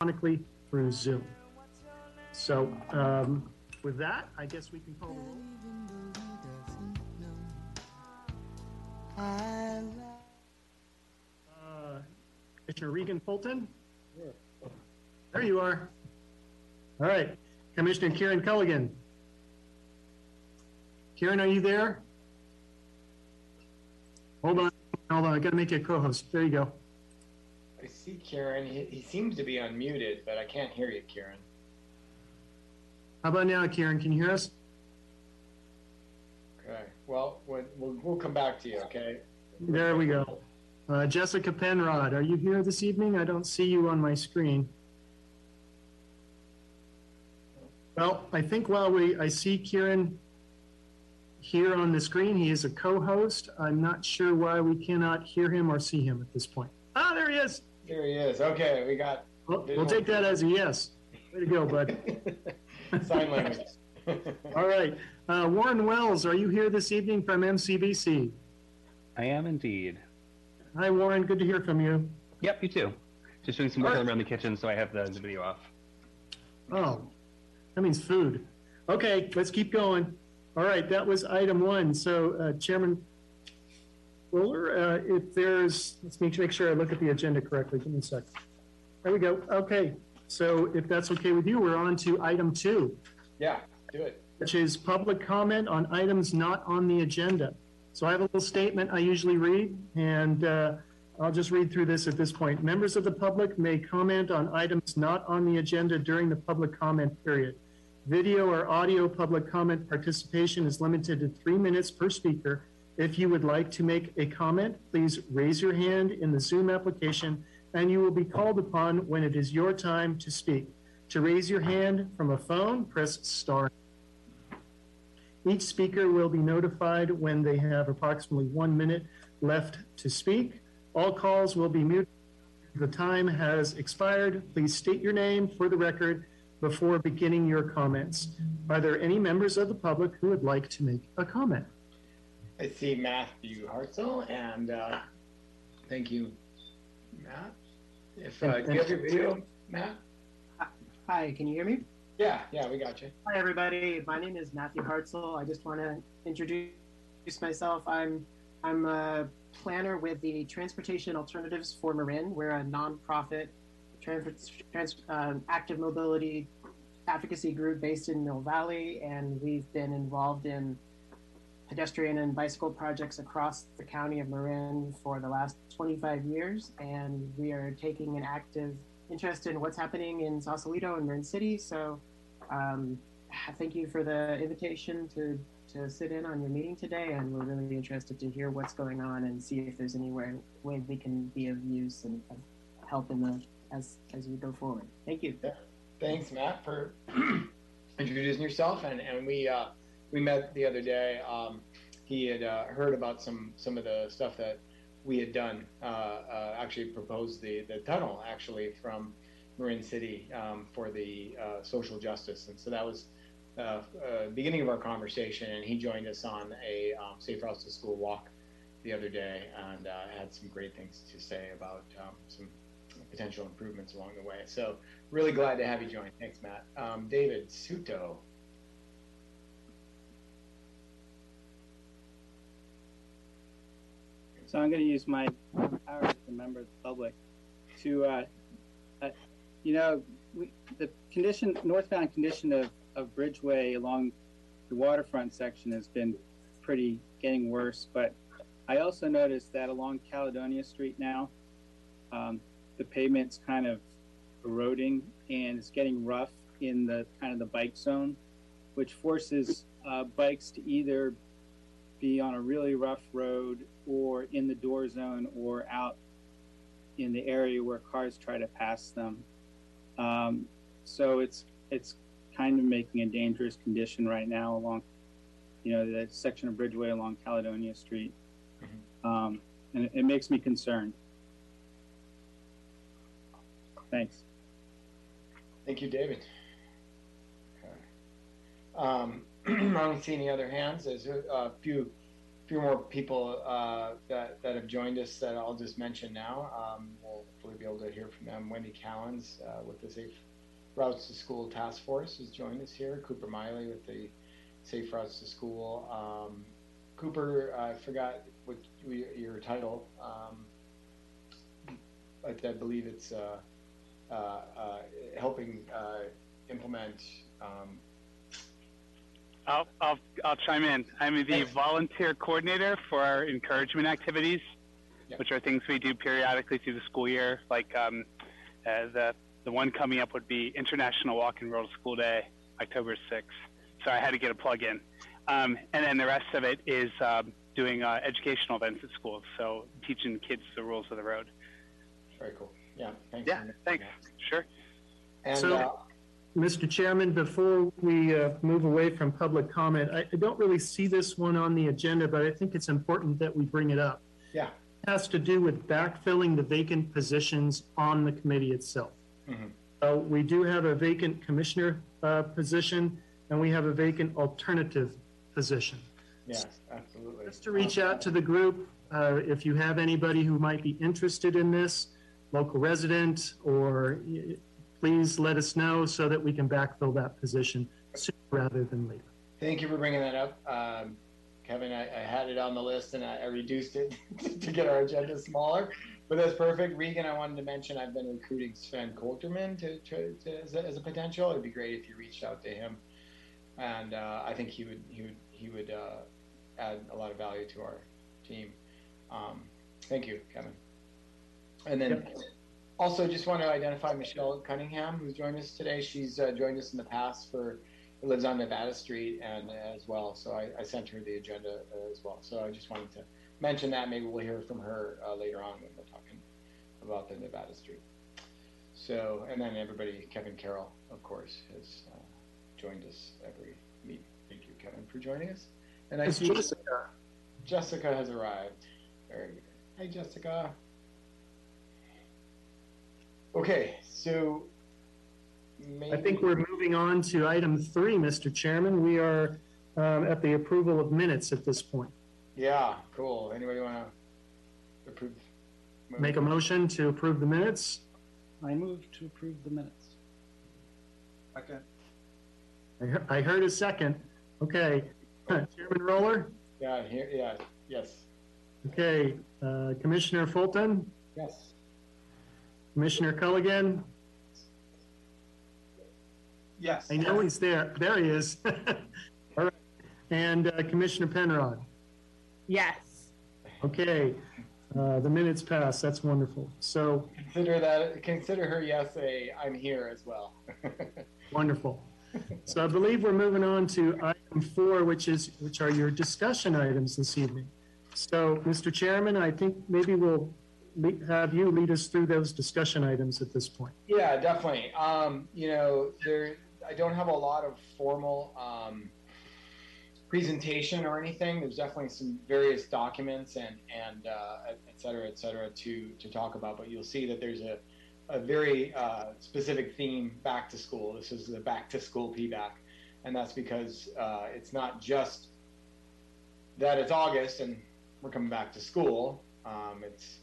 electronically through Zoom. So um, with that, I guess we can call the roll. Uh, Commissioner Regan Fulton? There you are. All right. Commissioner Kieran Culligan? Kieran, are you there? Hold on, hold on, I gotta make you a co-host. There you go. I see Kieran. He, he seems to be unmuted, but I can't hear you, Kieran. How about now, Kieran? Can you hear us? Okay. Well, we'll, we'll, come back to you, okay? There we go. Uh, Jessica Penrod, are you here this evening? I don't see you on my screen. Well, I think while we, I see Kieran here on the screen, he is a co-host. I'm not sure why we cannot hear him or see him at this point. Ah, there he is. Here he is. Okay, we got We'll, we'll take that as a yes. Way to go, bud. sign language. All right. Uh, Warren Wells, are you here this evening from MCBC? I am indeed. Hi, Warren. Good to hear from you. Yep, you too. Just doing some work Alright. around the kitchen, so I have the, the video off. Oh, that means food. Okay, let's keep going. All right, that was item one. So uh, Chairman Fuller, uh, if there's, let's make, make sure I look at the agenda correctly. Give me a sec. There we go. Okay, so if that's okay with you, we're on to item two, yeah, do it. which is public comment on items not on the agenda. So I have a little statement I usually read, and uh, I'll just read through this at this point. Members of the public may comment on items not on the agenda during the public comment period. Video or audio public comment participation is limited to three minutes per speaker. If you would like to make a comment, please raise your hand in the Zoom application and you will be called upon when it is your time to speak. To raise your hand from a phone, press star. Each speaker will be notified when they have approximately one minute left to speak. All calls will be muted. The time has expired. Please state your name for the record before beginning your comments. Are there any members of the public who would like to make a comment? I see Matthew Hartzell, and uh, thank you, Matt. If uh, do you have your video, Matt? Hi, can you hear me? Yeah, yeah, we got you. Hi, everybody. My name is Matthew Hartzell. I just want to introduce myself. I'm I'm a planner with the Transportation Alternatives for Marin. We're a nonprofit trans, trans, um, active mobility advocacy group based in Mill Valley, and we've been involved in pedestrian and bicycle projects across the county of Marin for the last 25 years, and we are taking an active interest in what's happening in Sausalito and Marin City. So, um, thank you for the invitation to to sit in on your meeting today, and we're really interested to hear what's going on and see if there's any way, way we can be of use and of help in the as as we go forward. Thank you. Thanks, Matt, for introducing yourself. And and we uh, we met the other day. Um, he had uh, heard about some some of the stuff that we had done. Uh, uh, actually, proposed the the tunnel actually from Marin City um, for the uh, social justice, and so that was. Uh, uh, beginning of our conversation, and he joined us on a um, Safe Routes to School walk the other day, and had some great things to say about um, some potential improvements along the way. So really glad to have you join. Thanks, Matt. Um, David Suto. So I'm going to use my power as a member of the public to, uh, uh, you know, we, the condition, northbound condition of, of Bridgeway along the waterfront section has been pretty getting worse. But I also noticed that along Caledonia Street now, um, the pavement's kind of eroding and it's getting rough in the kind of the bike zone, which forces uh, bikes to either be on a really rough road or in the door zone or out in the area where cars try to pass them. Um, so it's it's kind of making a dangerous condition right now along, you know, that section of Bridgeway along Caledonia Street, um, and it, it makes me concerned. Thanks. Thank you, David. Okay. Um, I don't see any other hands. There's a, few, few more people uh, that that have joined us that I'll just mention now. Um, we'll, hopefully be able to hear from them. Wendy Callens uh, with the Safe Routes to School Task Force has joined us here. Cooper Miley with the Safe Routes to School. Um, Cooper, I forgot what your title, um, but I believe it's uh, uh, uh, helping uh, implement. I'll, I'll, I'll chime in. I'm the Thanks. volunteer coordinator for our encouragement activities, Yep. which are things we do periodically through the school year. Like um, uh, the, the one coming up would be International Walk and Roll to School Day, October 6th. So I had to get a plug in. Um, and then the rest of it is um, doing uh, educational events at schools. So teaching kids the rules of the road. very cool. Yeah. Thanks. Yeah, for thanks. Sure. And So- uh, Mr. Chairman, before we uh, move away from public comment, I I don't really see this one on the agenda, but I think it's important that we bring it up. Yeah. It has to do with backfilling the vacant positions on the committee itself. Mhm. Uh, We do have a vacant commissioner uh, position, and we have a vacant alternative position. yes, absolutely. Just to reach out to the group, uh, if you have anybody who might be interested in this, local resident, or y- please let us know so that we can backfill that position sooner rather than later. Thank you for bringing that up, um, Kevin. I, I had it on the list and I, I reduced it to get our agenda smaller, but that's perfect. Regan, I wanted to mention I've been recruiting Sven Coulterman to, to, to as, a, as a potential. It'd be great if you reached out to him, and uh, I think he would he would he would uh, add a lot of value to our team. Um, thank you, Kevin. And then also just want to identify Michelle Cunningham, who's joined us today. She's uh, joined us in the past for lives on Nevada Street and as well. So I, I sent her the agenda uh, as well. So I just wanted to mention that. Maybe we'll hear from her uh, later on when we're talking about the Nevada Street. So, and then everybody, Kevin Carroll, of course, has uh, joined us every meeting. Thank you, Kevin, for joining us. And I It's see Jessica. Jessica has arrived. Very good. Hey, Jessica. Okay, so maybe I think we're moving on to item three, Mr. Chairman. We are um, at the approval of minutes at this point. Yeah, cool. Anybody want to approve? Make a motion to approve the minutes. I move to approve the minutes. Okay. I he- I heard a second. Okay. Chairman Roller? Yeah, here, yeah, yes, Okay. Uh, Commissioner Fulton? yes. Commissioner Culligan? Yes. I know he's there. There he is. All right. And uh, Commissioner Penrod? Yes. Okay. Uh, The minutes pass. That's wonderful. So Consider that, consider her yes a, I'm here as well. Wonderful. So I believe we're moving on to item four, which is, which are your discussion items this evening. So, Mr. Chairman, I think maybe we'll have you lead us through those discussion items at this point. Yeah, definitely. Um, you know, there, I don't have a lot of formal, um, presentation or anything. There's definitely some various documents and, and, uh, et et cetera, et cetera, to, to talk about, but you'll see that there's a, a very, uh, specific theme, back to school. This is the back to school PBAC. And that's because, uh, it's not just that it's August and we're coming back to school. Um, it's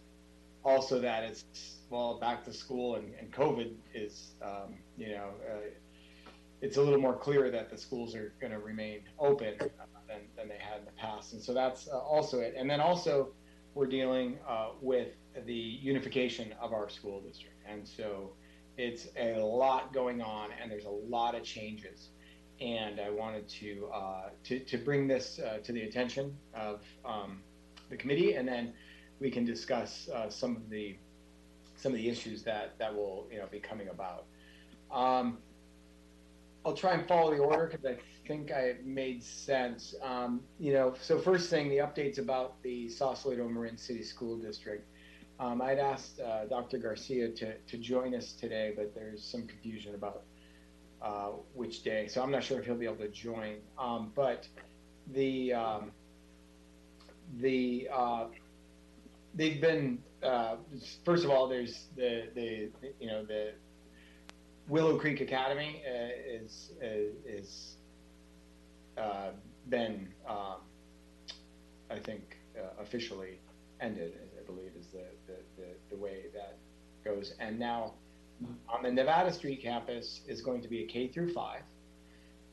also that it's well back to school and, and COVID is um, you know uh, it's a little more clear that the schools are going to remain open uh, than, than they had in the past, and so that's uh, also it. And then also we're dealing uh, with the unification of our school district, and so it's a lot going on, and there's a lot of changes. And I wanted to uh, to, to bring this uh, to the attention of um, the committee, and then we can discuss uh, some of the some of the issues that that will you know be coming about. Um, I'll try and follow the order because I think I made sense. Um, you know, so first thing, the updates about the Sausalito Marin City School District. Um, I'd asked uh, Dr. Garcia to to join us today, but there's some confusion about uh, which day, so I'm not sure if he'll be able to join. Um, but the um, the uh, they've been uh, first of all there's the, the you know the willow creek academy uh, is uh, is uh, been um, i think uh, officially ended i believe is the, the, the, the way that goes. And now on the Nevada Street campus is going to be a K through five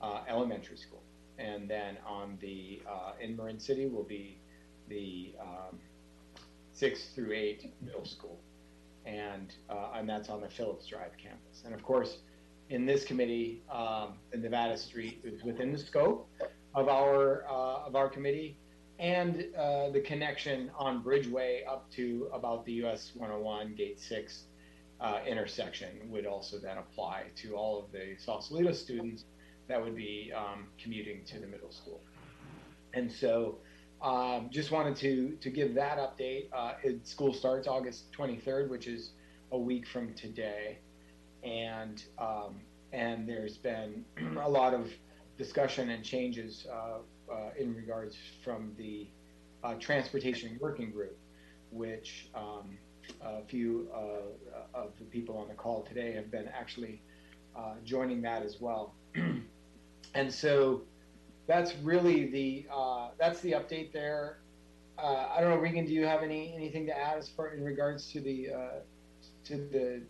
uh, elementary school. And then on the, in Marin City will be the um, six through eight middle school. And, uh, and that's on the Phillips Drive campus. And of course, in this committee, um, the Nevada Street is within the scope of our, uh, of our committee and uh, the connection on Bridgeway up to about the US 101 Gate 6 uh, intersection would also then apply to all of the Sausalito students that would be um, commuting to the middle school. And so um, just wanted to, to give that update. Uh, it, school starts August 23rd, which is a week from today. And, um, and there's been a lot of discussion and changes uh, uh, in regards from the uh, transportation working group, which um, a few uh, of the people on the call today have been actually uh, joining that as well. and so that's really the uh, that's the update there. Uh, I don't know, Regan. Do you have any anything to add as far in regards to the to the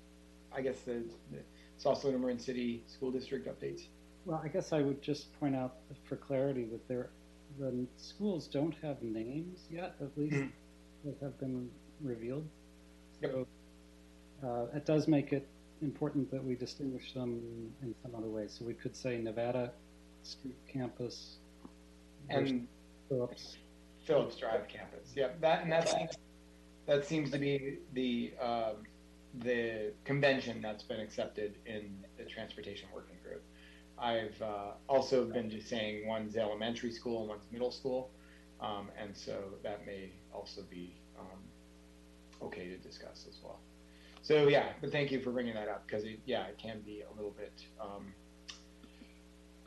I guess the, the Sausalito Marin City School District updates? Well, I guess I would just point out for clarity that there, the schools don't have names yet, at least Mhm. that have been revealed. So uh, it does make it important that we distinguish them in some other way. So we could say Nevada Street Campus And Phillips. Phillips Drive campus. Yep, that and that's that seems to be the um, the convention that's been accepted in the transportation working group. I've uh, also been just saying one's elementary school and one's middle school, um, and so that may also be um, okay to discuss as well. So yeah, but thank you for bringing that up because it, yeah, it can be a little bit. Um,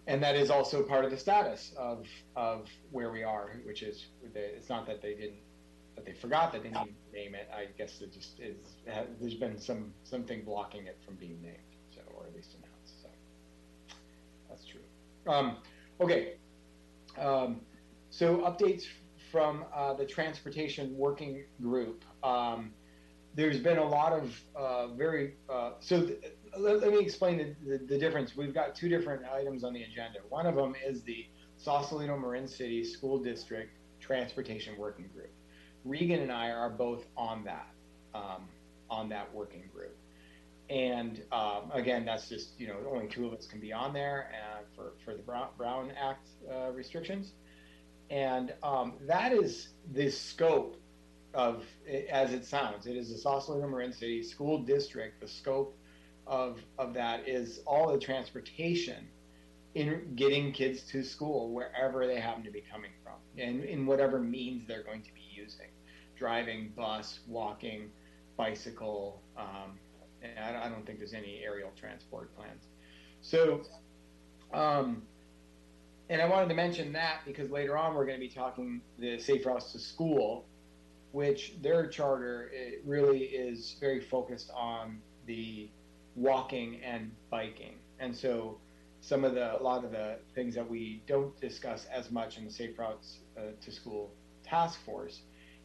and that is also part of the status of of where we are, which is it's not that they didn't that they forgot that they didn't name it. I guess it just is. There's been some something blocking it from being named, so or at least announced. So that's true. Um, okay. Um, so updates from uh, the transportation working group. Um, there's been a lot of uh, very uh, so. Th- let, let me explain the, the, the difference. We've got two different items on the agenda. One of them is the Sausalito Marin City School District Transportation Working Group. Regan and I are both on that um, on that working group. And um, again, that's just you know only two of us can be on there uh, for for the Brown, Brown Act uh, restrictions, and um, that is the scope of as it sounds. It is the Sausalito Marin City School District. The scope of of that is all the transportation in getting kids to school wherever they happen to be coming from, and in whatever means they're going to be using, driving, bus, walking, bicycle. Um, and I, I don't think there's any aerial transport plans. So, um, and I wanted to mention that because later on we're going to be talking the Safe Routes to School, which their charter really is very focused on the walking and biking. And so some of the a lot of the things that we don't discuss as much in the Safe Routes uh, to School task force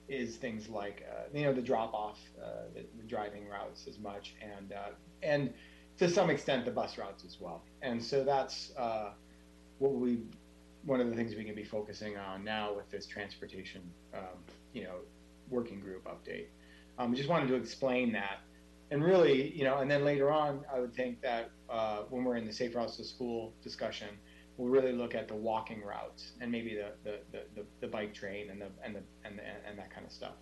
is things like uh, you know the drop off, uh, the, the, driving routes as much, and uh, and to some extent the bus routes as well. And so that's uh, what we one of the things we can be focusing on now with this transportation um, you know working group update. Um, just wanted to explain that. And really, you know, and then later on, I would think that uh, when we're in the safe routes to school discussion, we'll really look at the walking routes and maybe the the, the, the, the bike train and the and the and the, and that kind of stuff.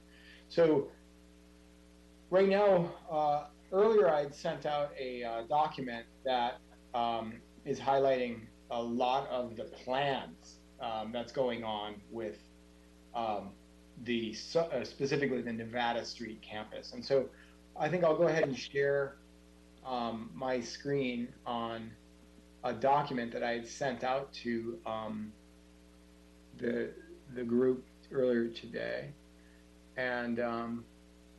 So right now, uh, earlier I'd sent out a uh, document that um, is highlighting a lot of the plans um, that's going on with um, the uh, specifically the Nevada Street campus, and so I think I'll go ahead and share um, my screen on a document that I had sent out to um, the the group earlier today, and um,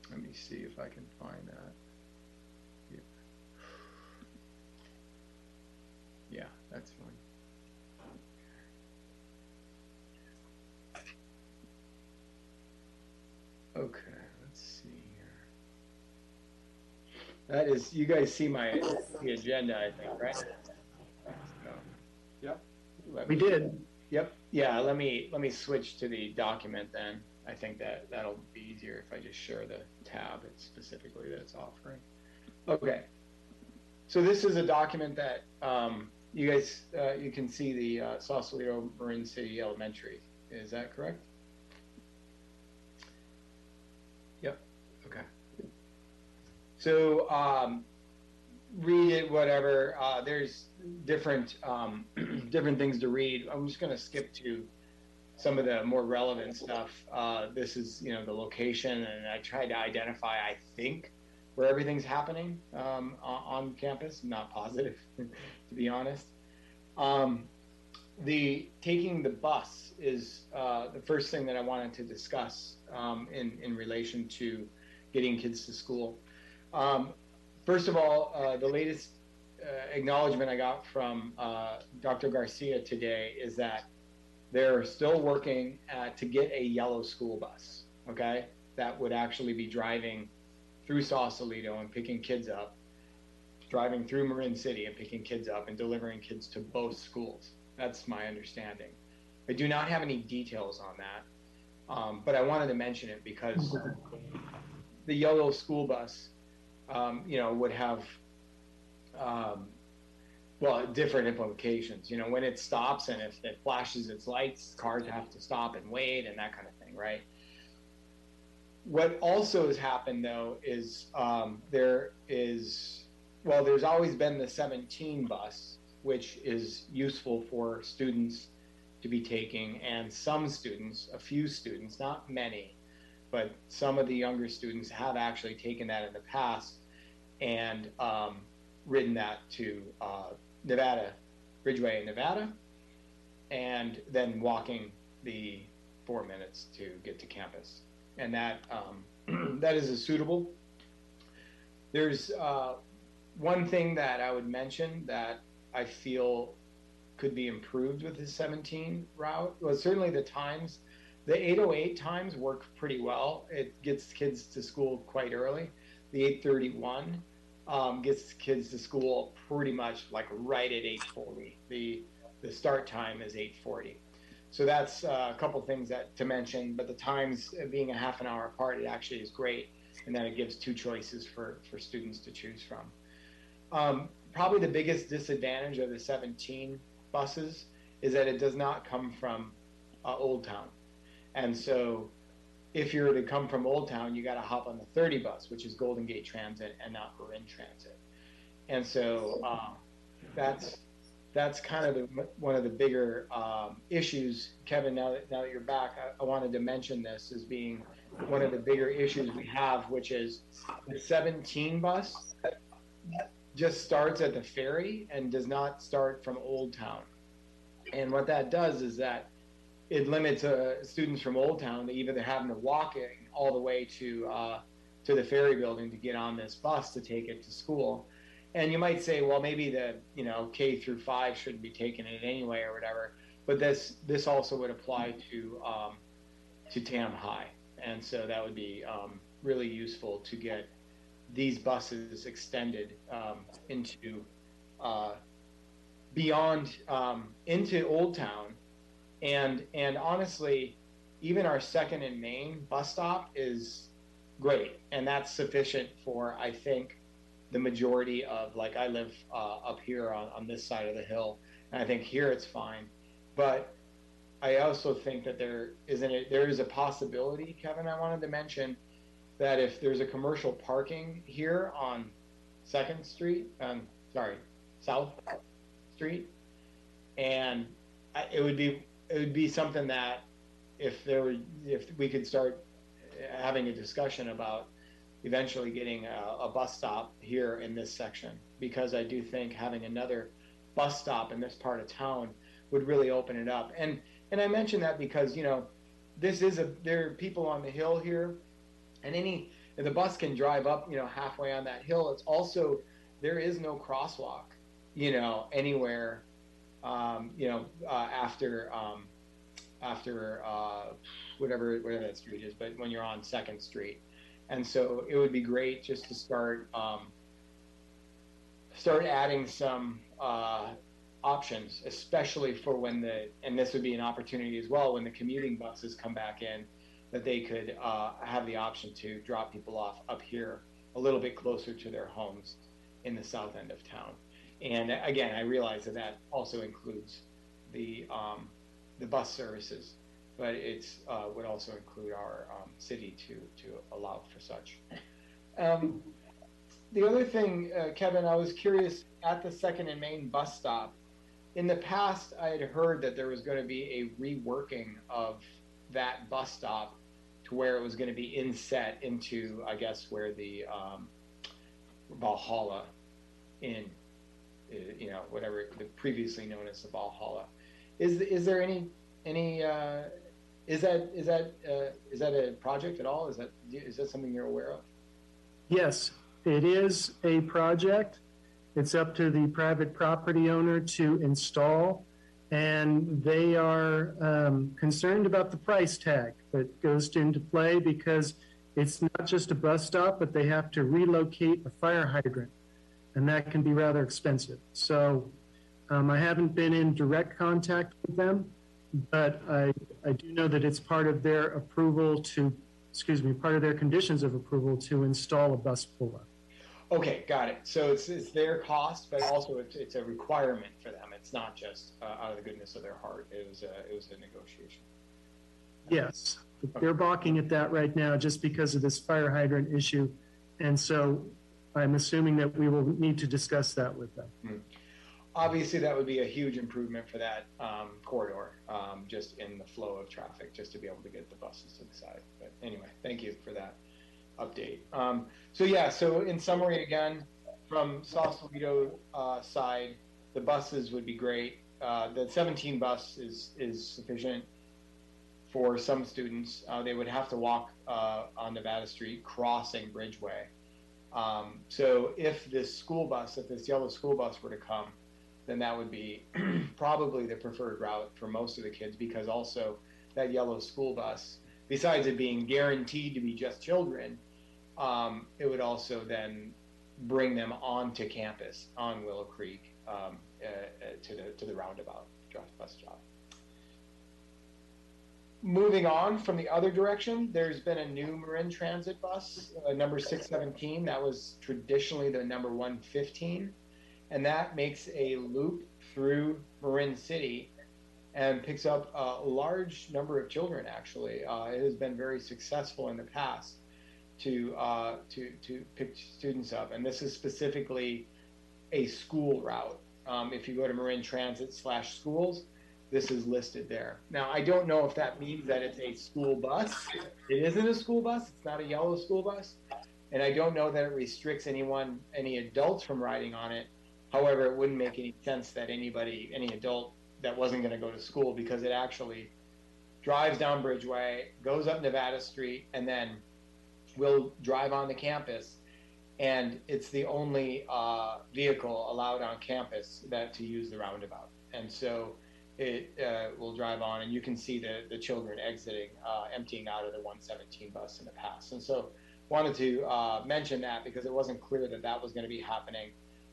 let me see if I can find that. That is, you guys see my, the agenda, I think, right? Yep. Let We me- did. Yep, yeah, let me, let me switch to the document then. I think that, that'll be easier if I just share the tab it's specifically that it's offering. Okay. So this is a document that, um, you guys, uh, you can see the, uh, Sausalito Marin City Elementary. Is that correct? So, um, read it, whatever. Uh, there's different um, different things to read. I'm just going to skip to some of the more relevant stuff. Uh, this is, you know, the location, and I tried to identify, I think, where everything's happening um, on, campus. Not positive, to be honest. Um, the taking the bus is uh, the first thing that I wanted to discuss um, in in relation to getting kids to school. Um, first of all, uh, the latest uh, acknowledgement I got from uh, Dr. Garcia today is that they're still working uh, to get a yellow school bus, okay, that would actually be driving through Sausalito and picking kids up, driving through Marin City and picking kids up and delivering kids to both schools. That's my understanding. I do not have any details on that, um, but I wanted to mention it because the yellow school bus um, you know, would have, um, well, different implications. You know, when it stops and if it flashes its lights, cars have to stop and wait and that kind of thing, right? What also has happened though is um, there is, well, there's always been the 17 bus, which is useful for students to be taking, and some students, a few students, not many, but some of the younger students have actually taken that in the past and um, ridden that to uh, Nevada, Bridgeway, Nevada, and then walking the four minutes to get to campus. And that um, that is a suitable. There's uh, one thing that I would mention that I feel could be improved with the 17 route. Well, certainly the times the 808 times work pretty well. It gets kids to school quite early. The 831 um, gets kids to school pretty much like right at 840. The the start time is 840. So that's uh, a couple things that to mention. But the times being a half an hour apart, it actually is great, and then it gives two choices for for students to choose from. Um, probably the biggest disadvantage of the 17 buses is that it does not come from uh, Old Town. And so if you're to come from Old Town, you got to hop on the 30 bus, which is Golden Gate Transit and not Marin Transit. And so um, that's that's kind of the, one of the bigger um, issues. Kevin, now that, now that you're back, I, I wanted to mention this as being one of the bigger issues we have, which is the 17 bus just starts at the ferry and does not start from Old Town. And what that does is that it limits uh, students from Old Town to either having to walk it all the way to uh, to the ferry building to get on this bus to take it to school. And you might say, well, maybe the you know K through five shouldn't be taking it anyway or whatever. But this this also would apply to um, to Tam High, and so that would be um, really useful to get these buses extended um, into uh, beyond um, into Old Town and and honestly even our second and main bus stop is great. And that's sufficient for i think the majority of like i live uh, up here on, on this side of the hill and i think here it's fine. But i also think that there isn't it there is a possibility kevin i wanted to mention that if there's a commercial parking here on second street um sorry south street and it would be it would be something that if there were if we could start having a discussion about eventually getting a, a bus stop here in this section because I do think having another bus stop in this part of town would really open it up. And and I mention that because you know this is a there are people on the hill here and any the bus can drive up you know halfway on that hill. It's also there is no crosswalk you know anywhere um, you know, uh, after um, after uh, whatever whatever that street is, but when you're on Second Street, and so it would be great just to start um, start adding some uh, options, especially for when the, and this would be an opportunity as well, when the commuting buses come back in, that they could uh, have the option to drop people off up here a little bit closer to their homes in the south end of town. And again, I realize that that also includes the um, the bus services, but it's uh, would also include our um, city to to allow for such. Um, the other thing, uh, Kevin, I was curious at the Second and Main bus stop. In the past, I had heard that there was going to be a reworking of that bus stop to where it was going to be inset into, I guess, where the um, Valhalla uh, you know, whatever the previously known as the Valhalla. Is is there any any uh, is that is that uh, is that a project at all? Is that is that something you're aware of? Yes, it is a project. It's up to the private property owner to install, and they are um, concerned about the price tag that goes into play because it's not just a bus stop, but they have to relocate a fire hydrant, and that can be rather expensive. So um, I haven't been in direct contact with them, but I, I do know that it's part of their approval to, excuse me, part of their conditions of approval to install a bus puller. Okay, got it. So it's, it's their cost, but also it's, it's a requirement for them. It's not just uh, out of the goodness of their heart. It was a, it was a negotiation. Yes, they're balking at that right now just because of this fire hydrant issue. And so I'm assuming that we will need to discuss that with them. Obviously, that would be a huge improvement for that um, corridor, um, just in the flow of traffic, just to be able to get the buses to the side. But anyway, thank you for that update. Um, so yeah, so in summary, again, from Sausalito uh, side, the buses would be great. Uh, the 17 bus is is sufficient for some students. Uh, they would have to walk uh, on Nevada Street, crossing Bridgeway. Um, so if this school bus, if this yellow school bus were to come, then that would be probably the preferred route for most of the kids because also that yellow school bus, besides it being guaranteed to be just children, um, it would also then bring them onto campus on Willow Creek um, uh, uh, to the to the roundabout bus stop. Moving on from the other direction, there's been a new Marin Transit bus, uh, number 617. That was traditionally the number 115 and that makes a loop through Marin City and picks up a large number of children. Actually, uh, it has been very successful in the past to uh, to to pick students up, and this is specifically a school route. Um, if you go to Marin Transit slash schools, this is listed there. Now, I don't know if that means that it's a school bus. It isn't a school bus. It's not a yellow school bus, and I don't know that it restricts anyone, any adults, from riding on it. However, it wouldn't make any sense that anybody, any adult that wasn't going to go to school because it actually drives down Bridgeway, goes up Nevada Street, and then will drive on the campus. And it's the only uh, vehicle allowed on campus that to use the roundabout. And so it uh, will drive on, and you can see the, the children exiting, uh, emptying out of the 117 bus in the past. And so wanted to uh, mention that because it wasn't clear that that was going to be happening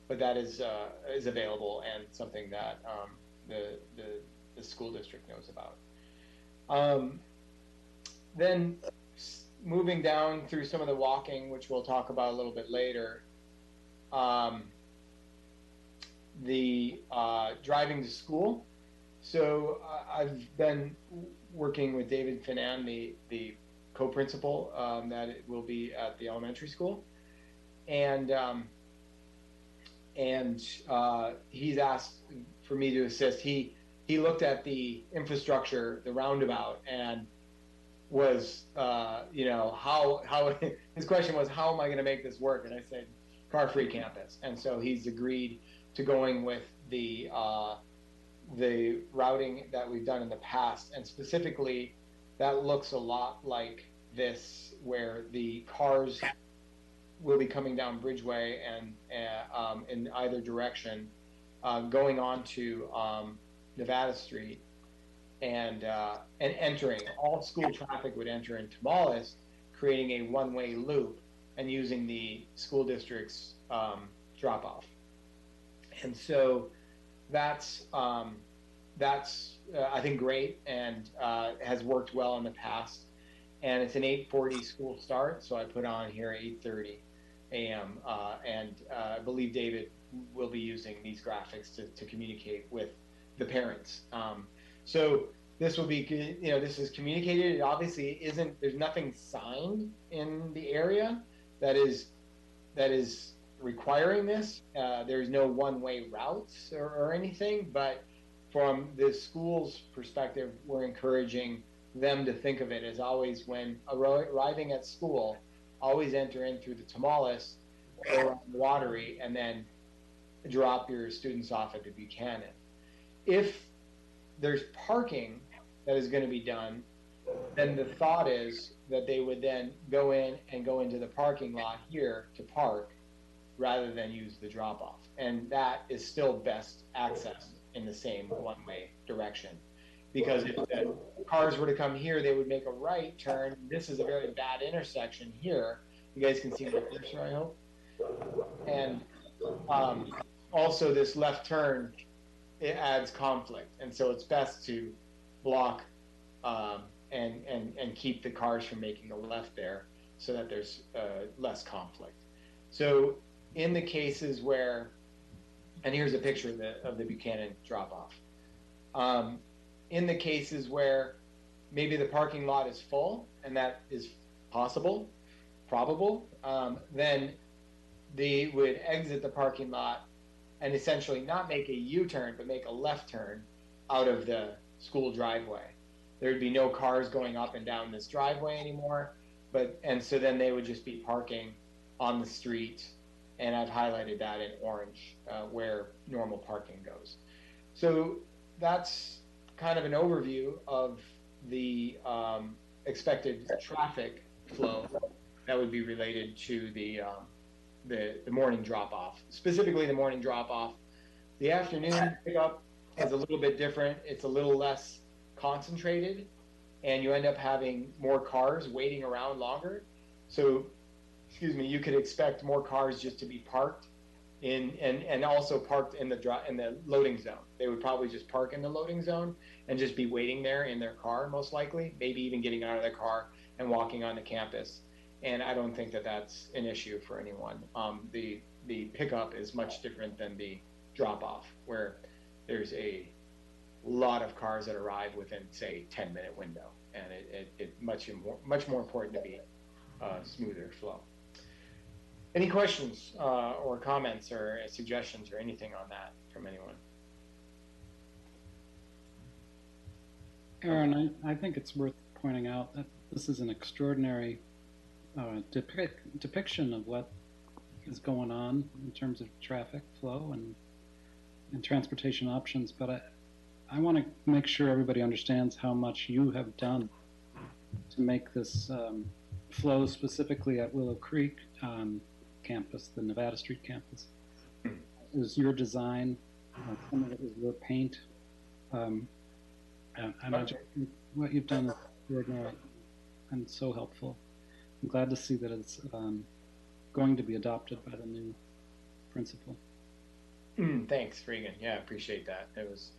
but that is uh, is available and something that um, the, the, the school district knows about. Um, then moving down through some of the walking, which we'll talk about a little bit later. Um, the uh, driving to school. So I've been working with David Finan, the the co-principal um, that will be at the elementary school, and um, and uh, he's asked for me to assist. He he looked at the infrastructure, the roundabout, and was uh, you know how how his question was how am I going to make this work? And I said car free campus, and so he's agreed to going with the uh, the routing that we've done in the past, and specifically that looks a lot like this, where the cars will be coming down Bridgeway and uh, um, in either direction, uh, going on to um, Nevada Street and uh, and entering. All school traffic would enter into Mollis, creating a one-way loop and using the school district's um, drop-off And so that's um, that's uh, I think great and uh, has worked well in the past. And it's an 8:40 school start, so I put on here 8:30 a.m. Uh, and uh, I believe David will be using these graphics to, to communicate with the parents. Um, so this will be, you know, this is communicated. It obviously isn't. There's nothing signed in the area that is that is requiring this. Uh, there's no one-way routes or, or anything, but from the school's perspective, we're encouraging them to think of it as always when arriving at school, always enter in through the Tamales or the Watery, and then drop your students off at the Buchanan. If there's parking that is going to be done, then the thought is that they would then go in and go into the parking lot here to park rather than use the drop off. And that is still best access in the same one way direction. Because if the cars were to come here, they would make a right turn. This is a very bad intersection here. You guys can see my picture, I hope. And um, also, this left turn it adds conflict, and so it's best to block um, and and and keep the cars from making a left there, so that there's uh, less conflict. So in the cases where, and here's a picture of the of the Buchanan drop off. Um, in the cases where maybe the parking lot is full, and that is possible, probable, um, then they would exit the parking lot and essentially not make a U-turn, but make a left turn out of the school driveway. There would be no cars going up and down this driveway anymore, but and so then they would just be parking on the street, and I've highlighted that in orange uh, where normal parking goes. So that's kind of an overview of the um, expected traffic flow that would be related to the um, the, the morning drop off, specifically the morning drop off. The afternoon pickup is a little bit different. It's a little less concentrated, and you end up having more cars waiting around longer. So, excuse me, you could expect more cars just to be parked in and, and also parked in the in the loading zone. They would probably just park in the loading zone and just be waiting there in their car, most likely, maybe even getting out of their car and walking on the campus and I don't think that that's an issue for anyone. Um, the the pickup is much different than the drop off, where there's a lot of cars that arrive within say 10 minute window, and it, it, it much more much more important to be uh, smoother flow. Any questions uh, or comments or suggestions or anything on that from anyone? Aaron, I, I think it's worth pointing out that this is an extraordinary uh, depic- depiction of what is going on in terms of traffic flow and and transportation options. But I I want to make sure everybody understands how much you have done to make this um, flow specifically at Willow Creek um, campus, the Nevada Street campus. It was your design. Uh, some of it was your paint. Um, and, and I just think what you've done is extraordinary and so helpful. I'm glad to see that it's um, going to be adopted by the new principal. Mm, thanks, Regan. Yeah, I appreciate that. It was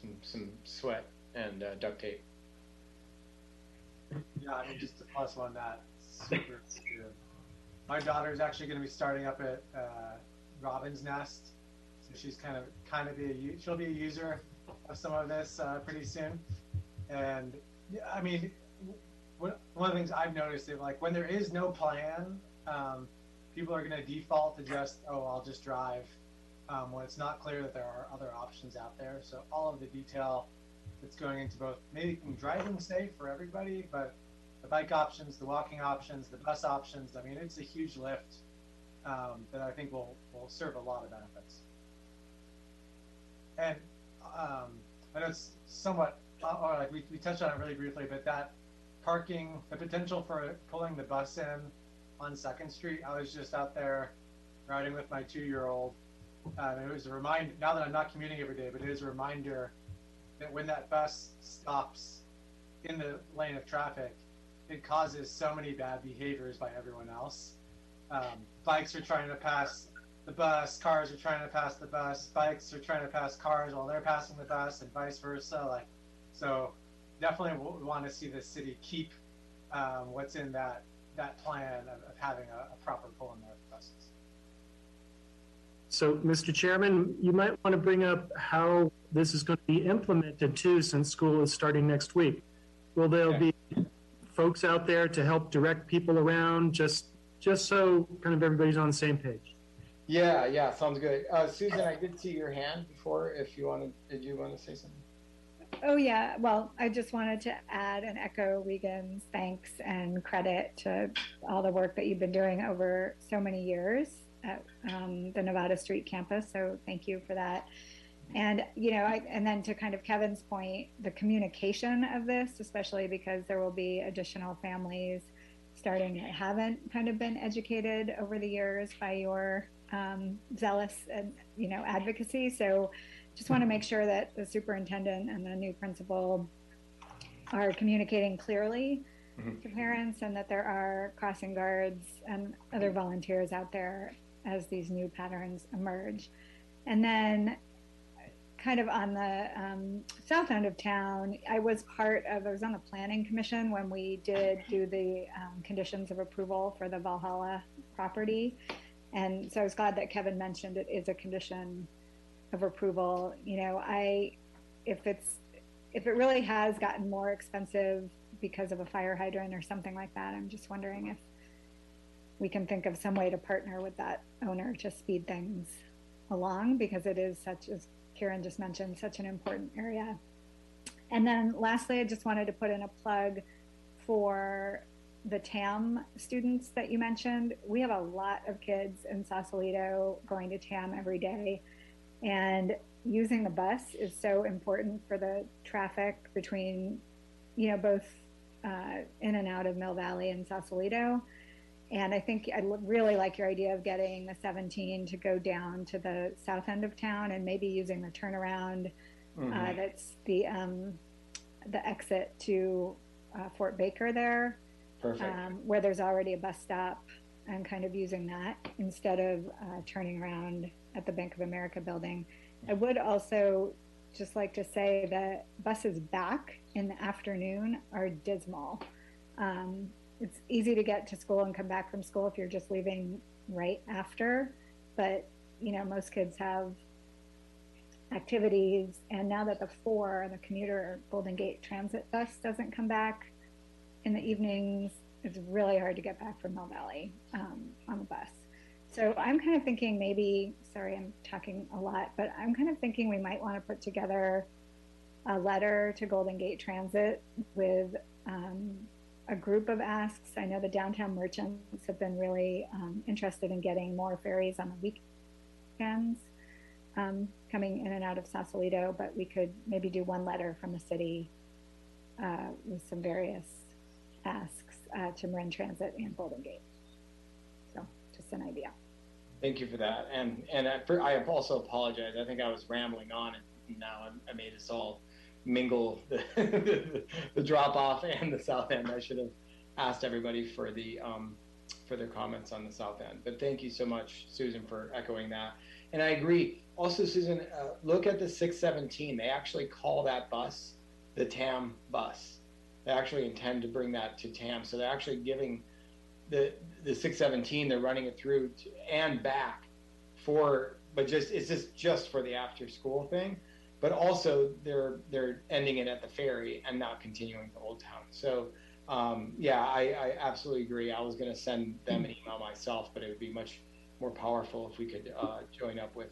some some sweat and uh, duct tape. Yeah, I mean, just to plus on that, super good. My daughter is actually going to be starting up at uh, Robin's Nest, so she's kind of kind of be a she'll be a user of some of this uh, pretty soon. And yeah, I mean, one one of the things I've noticed is like when there is no plan, um, people are going to default to just oh I'll just drive um, when it's not clear that there are other options out there. So all of the detail that's going into both making driving safe for everybody, but the bike options, the walking options, the bus options. I mean, it's a huge lift um, that I think will will serve a lot of benefits. And um, I know it's somewhat, or like we, we touched on it really briefly, but that parking, the potential for pulling the bus in on Second Street. I was just out there riding with my two-year-old. Um, it was a reminder. Now that I'm not commuting every day, but it is a reminder that when that bus stops in the lane of traffic, it causes so many bad behaviors by everyone else. Um, bikes are trying to pass the bus, cars are trying to pass the bus, bikes are trying to pass cars while they're passing the bus, and vice versa. Like, so definitely we want to see the city keep um, what's in that that plan of, of having a, a proper pull in there for buses. So, Mr. Chairman, you might want to bring up how this is going to be implemented too, since school is starting next week. Will there be folks out there to help direct people around, just, just so kind of everybody's on the same page? Yeah, yeah, sounds good. Uh, Susan, I did see your hand before. If you wanted, did you want to say something? Oh, yeah. Well, I just wanted to add and echo Regan's thanks and credit to all the work that you've been doing over so many years at um, the Nevada Street campus. So thank you for that. And, you know, I, and then to kind of Kevin's point, the communication of this, especially because there will be additional families starting that haven't kind of been educated over the years by your um, zealous and, you know, advocacy. So, just want to make sure that the superintendent and the new principal are communicating clearly Mhm. to parents and that there are crossing guards and other volunteers out there as these new patterns emerge. And then kind of on the um, south end of town, I was part of, I was on the planning commission when we did do the um, conditions of approval for the Valhalla property. And so I was glad that Kevin mentioned it is a condition of approval. You know, I, if it's, if it really has gotten more expensive because of a fire hydrant or something like that, I'm just wondering if we can think of some way to partner with that owner to speed things along because it is such, as Karen just mentioned, such an important area. And then lastly, I just wanted to put in a plug for the TAM students that you mentioned. We have a lot of kids in Sausalito going to TAM every day. And using the bus is so important for the traffic between, you know, both uh, in and out of Mill Valley and Sausalito. And I think I really like your idea of getting the 17 to go down to the south end of town and maybe using the turnaround uh, that's the um, the exit to uh, Fort Baker there, um, where there's already a bus stop, and kind of using that instead of uh, turning around at the Bank of America building. I would also just like to say that buses back in the afternoon are dismal. Um, it's easy to get to school and come back from school if you're just leaving right after, but you know most kids have activities, and now that the four, the commuter Golden Gate Transit bus doesn't come back in the evenings, it's really hard to get back from Mill Valley um, on the bus. So I'm kind of thinking maybe, sorry, I'm talking a lot, but I'm kind of thinking we might want to put together a letter to Golden Gate Transit with um, a group of asks. I know the downtown merchants have been really um, interested in getting more ferries on the weekends um, coming in and out of Sausalito, but we could maybe do one letter from the city uh, with some various asks uh, to Marin Transit and Golden Gate. So just an idea. Thank you for that. And and I, for, I also apologize. I think I was rambling on, and now I'm, I made us all mingle the, the, drop off and the south end. I should have asked everybody for the um, for their comments on the south end. But thank you so much, Susan, for echoing that. And I agree. Also, Susan, uh, look at the 617. They actually call that bus the TAM bus. They actually intend to bring that to TAM. So they're actually giving the the 617. They're running it through to, and back for, but just it's just just for the after school thing. But also they're they're ending it at the ferry and not continuing to Old Town. So um, yeah, I, I absolutely agree. I was going to send them an email myself, but it would be much more powerful if we could uh, join up with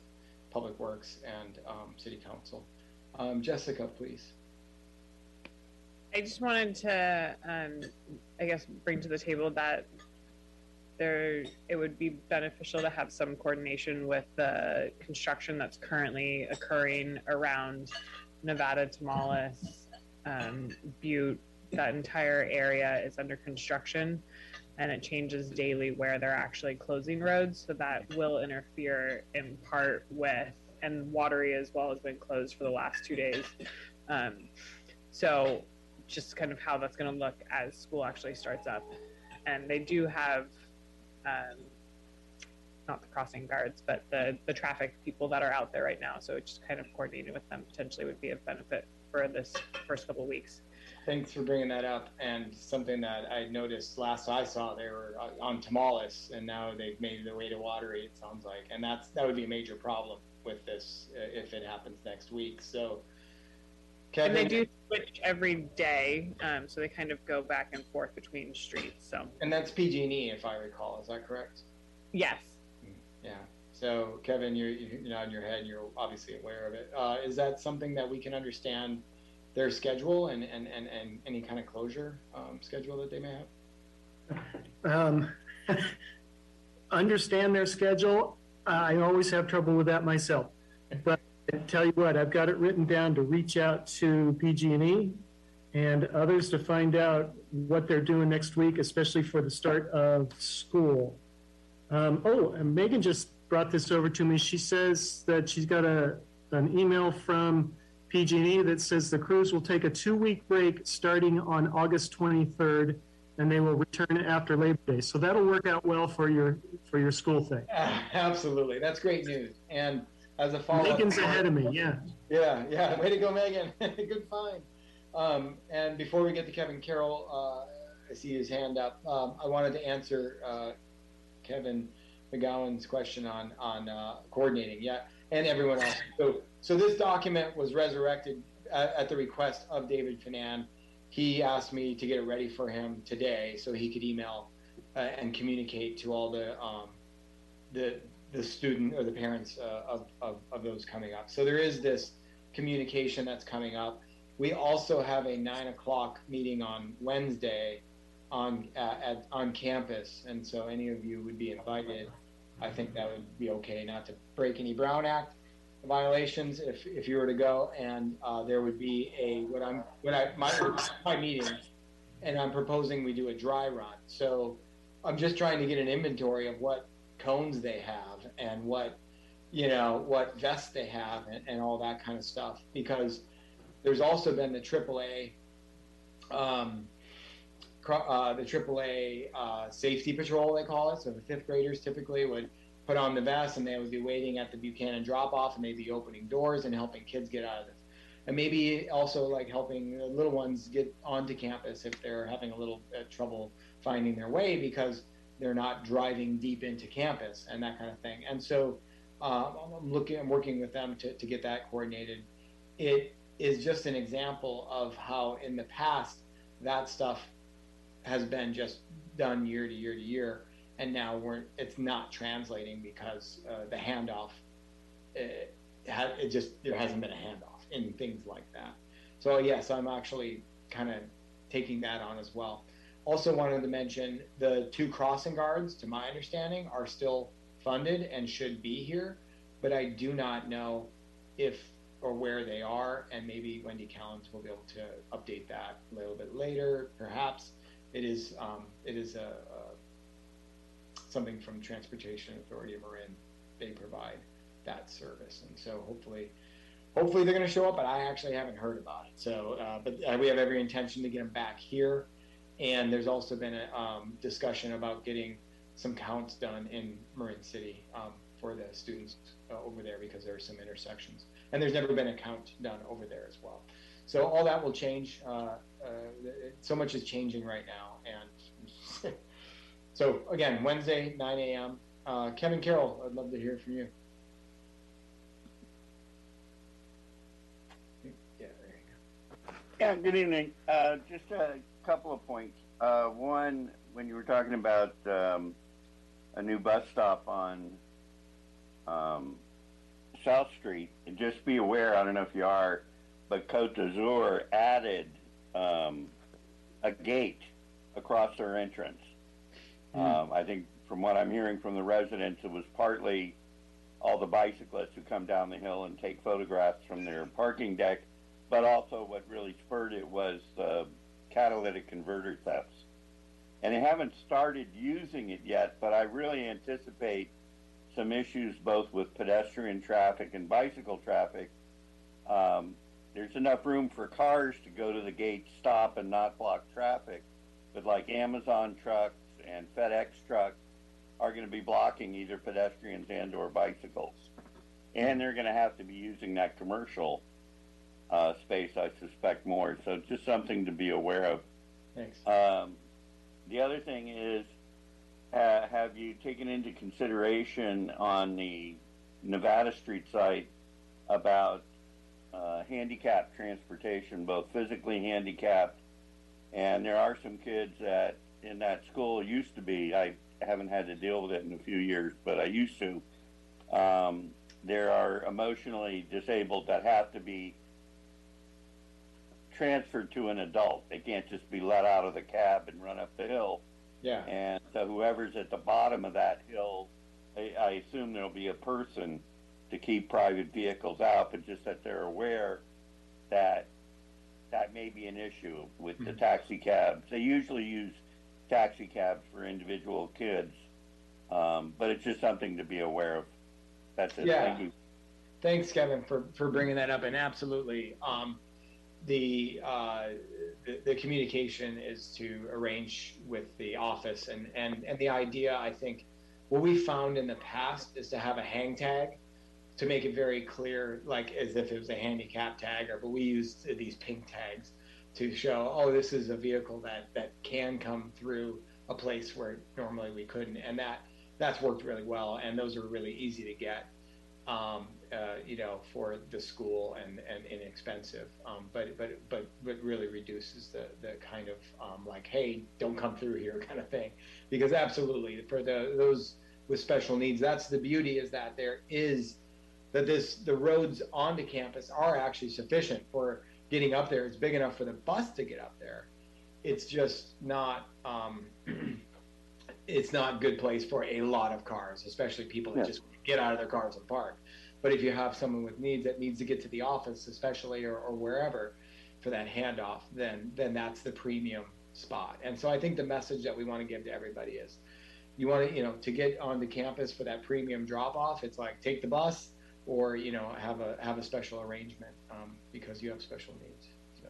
Public Works and um, City Council. Um, Jessica, please. I just wanted to, um, I guess, bring to the table that there, it would be beneficial to have some coordination with the construction that's currently occurring around Nevada, Tomales, um, Butte. That entire area is under construction and it changes daily where they're actually closing roads. So that will interfere in part with, and Wateree as well has been closed for the last two days. Um, so just kind of how that's going to look as school actually starts up. And they do have um, not the crossing guards, but the, the traffic people that are out there right now. So just kind of coordinating with them potentially would be of benefit for this first couple of weeks. Thanks for bringing that up. And something that I noticed last I saw, they were on Tomales, and now they've made their way to Wateree. It sounds like, and that's that would be a major problem with this uh, if it happens next week. So, Kevin, And they do switch every day, um, so they kind of go back and forth between streets. So and that's PG&E, if I recall. Is that correct? yes, Yeah. So, Kevin, you're, you're nodding your head. You're obviously aware of it. Uh, is that something that we can understand their schedule and, and, and, and any kind of closure um, schedule that they may have? Um, understand their schedule. I always have trouble with that myself. But Tell you what, I've got it written down to reach out to PG&E and others to find out what they're doing next week, especially for the start of school. Um, oh, and Megan just brought this over to me. She says that she's got a an email from PG&E that says the crews will take a two-week break starting on August 23rd, and they will return after Labor Day. So that'll work out well for your for your school thing. Absolutely. That's great news. And as a follow-up. Megan's ahead of me. Yeah. Yeah, yeah. Way to go, Megan. Good find. Um, and before we get to Kevin Carroll, uh, I see his hand up. Um, I wanted to answer uh, Kevin McGowan's question on on uh, coordinating. Yeah, and everyone else. So, so this document was resurrected at, at the request of David Finan. He asked me to get it ready for him today, so he could email uh, and communicate to all the um, the the student or the parents uh, of, of of those coming up. So there is this communication that's coming up. We also have a nine o'clock meeting on Wednesday on uh, at on campus, and so any of you would be invited. I think that would be okay, not to break any Brown Act violations if if you were to go, and uh, there would be a what I'm what I my my meeting, and I'm proposing we do a dry run. So I'm just trying to get an inventory of what cones they have and what you know what vests they have and, and all that kind of stuff because there's also been the AAA um, uh, the AAA uh, safety patrol, they call it. So the fifth graders typically would put on the vest and they would be waiting at the Buchanan drop off and they'd be opening doors and helping kids get out of it. And maybe also like helping little ones get onto campus if they're having a little uh, trouble finding their way because they're not driving deep into campus and that kind of thing. And so uh, I'm looking, I'm working with them to, to get that coordinated. It is just an example of how in the past that stuff has been just done year to year to year, and now we're it's not translating because uh, the handoff it, it just there hasn't been a handoff in things like that. So yes, I'm actually kind of taking that on as well. Also wanted to mention the two crossing guards, to my understanding, are still funded and should be here, but I do not know if or where they are, and maybe Wendy Callens will be able to update that a little bit later, perhaps it is um, it is a, a, something from Transportation Authority of Marin. They provide that service, and so hopefully, hopefully they're going to show up. But I actually haven't heard about it. So, uh, but uh, we have every intention to get them back here. And there's also been a um, discussion about getting some counts done in Marin City um, for the students uh, over there because there are some intersections, and there's never been a count done over there as well. So all that will change. Uh, uh, so much is changing right now, and so again, Wednesday, 9 a.m. Uh, Kevin Carroll, I'd love to hear from you. Yeah, there you go. Yeah, good evening. Uh, just couple of points. Uh, one, when you were talking about um, a new bus stop on um, South Street, just be aware, I don't know if you are, but Cote d'Azur added um, a gate across their entrance. Mm. Um, I think from what I'm hearing from the residents, it was partly all the bicyclists who come down the hill and take photographs from their parking deck, but also what really spurred it was the catalytic converter thefts. And they haven't started using it yet, but I really anticipate some issues both with pedestrian traffic and bicycle traffic. Um, there's enough room for cars to go to the gate, stop, and not block traffic. But like Amazon trucks and FedEx trucks are going to be blocking either pedestrians and or bicycles. And they're going to have to be using that commercial uh, space, I suspect more. So just something to be aware of. Thanks. Um, the other thing is, uh, have you taken into consideration on the Nevada Street site about uh, handicapped transportation, both physically handicapped, and there are some kids that in that school used to be. I haven't had to deal with it in a few years, but I used to. Um, there are emotionally disabled that have to be transferred to an adult. They can't just be let out of the cab and run up the hill. Yeah. And so whoever's at the bottom of that hill, I, I assume there'll be a person to keep private vehicles out, but just that they're aware that that may be an issue with the taxi cabs. They usually use taxi cabs for individual kids, um, but it's just something to be aware of. That's it. Yeah. Thank you. Thanks, Kevin, for, for bringing that up. And absolutely, um, the, uh, the, the communication is to arrange with the office. And, and, and the idea, I think, what we found in the past is to have a hang tag to make it very clear, like as if it was a handicap tag, or but we used these pink tags to show, oh, this is a vehicle that that can come through a place where normally we couldn't, and that that's worked really well, and those are really easy to get, um, uh, you know, for the school and and inexpensive, um, but but but but really reduces the the kind of um, like, hey, don't come through here kind of thing, because absolutely for the those with special needs, that's the beauty is that there is that this the roads onto campus are actually sufficient for getting up there. It's big enough for the bus to get up there. It's just not um, it's not a good place for a lot of cars, especially people that just get out of their cars and park. But if you have someone with needs that needs to get to the office, especially or, or wherever, for that handoff, then then that's the premium spot. And so I think the message that we want to give to everybody is, you want to you know to get onto campus for that premium drop off. It's like take the bus or you know have a have a special arrangement um, because you have special needs. So,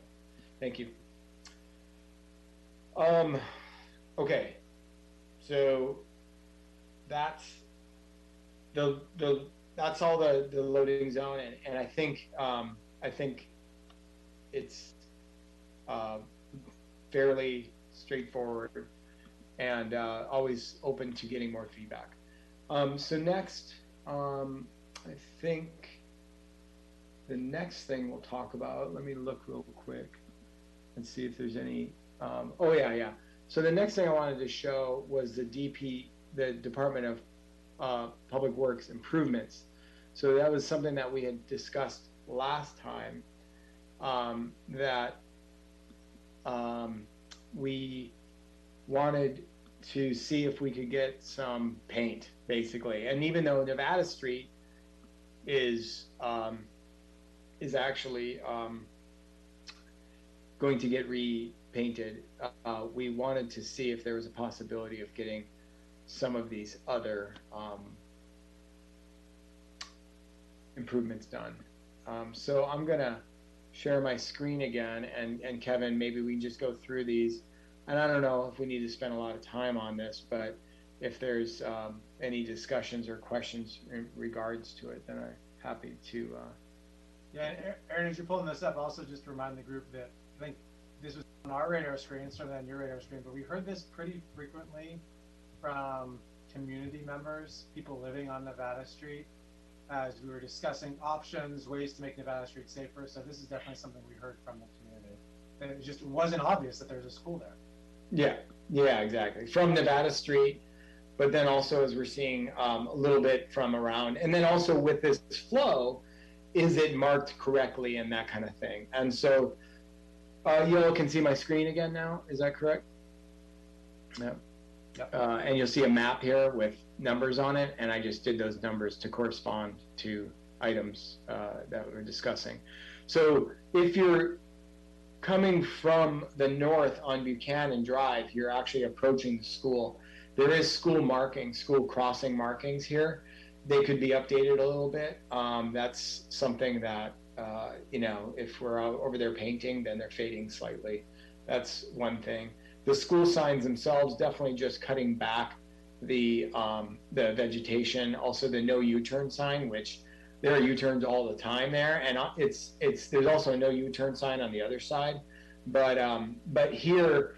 thank you. Um, okay, so that's the the that's all the the loading zone, and, and I think um, I think it's uh, fairly straightforward and uh, always open to getting more feedback. Um, so next. Um, I think the next thing we'll talk about, let me look real quick and see if there's any. Um, oh, yeah, yeah. So the next thing I wanted to show was the DP, the Department of uh, Public Works improvements. So that was something that we had discussed last time um, that um, we wanted to see if we could get some paint, basically. And even though Nevada Street is um, is actually um, going to get repainted. Uh, we wanted to see if there was a possibility of getting some of these other um, improvements done. Um, so I'm gonna share my screen again, and and Kevin, maybe we can just go through these. And I don't know if we need to spend a lot of time on this, but if there's um, any discussions or questions in regards to it, then I'm happy to. Uh, Yeah, Aaron, as you're pulling this up, also just remind the group that I think this was on our radar screen, certainly on your radar screen, but we heard this pretty frequently from community members, people living on Nevada Street, as we were discussing options, ways to make Nevada Street safer. So this is definitely something we heard from the community. It just wasn't obvious that there's a school there. yeah, yeah, exactly. From Nevada Street, but then also as we're seeing um, a little bit from around, and then also with this flow, is it marked correctly and that kind of thing. And so, uh, you all can see my screen again now. Is that correct? Uh, and you'll see a map here with numbers on it, and I just did those numbers to correspond to items uh, that we're discussing. So if you're coming from the north on Buchanan Drive, you're actually approaching the school. There is school markings, school crossing markings here. They could be updated a little bit. Um, that's something that, uh, you know, if we're over there painting, then they're fading slightly. That's one thing. The school signs themselves, definitely just cutting back the um, the vegetation, also the no U-turn sign, which there are U-turns all the time there, and uh, it's it's there's also a no U-turn sign on the other side, but um, but here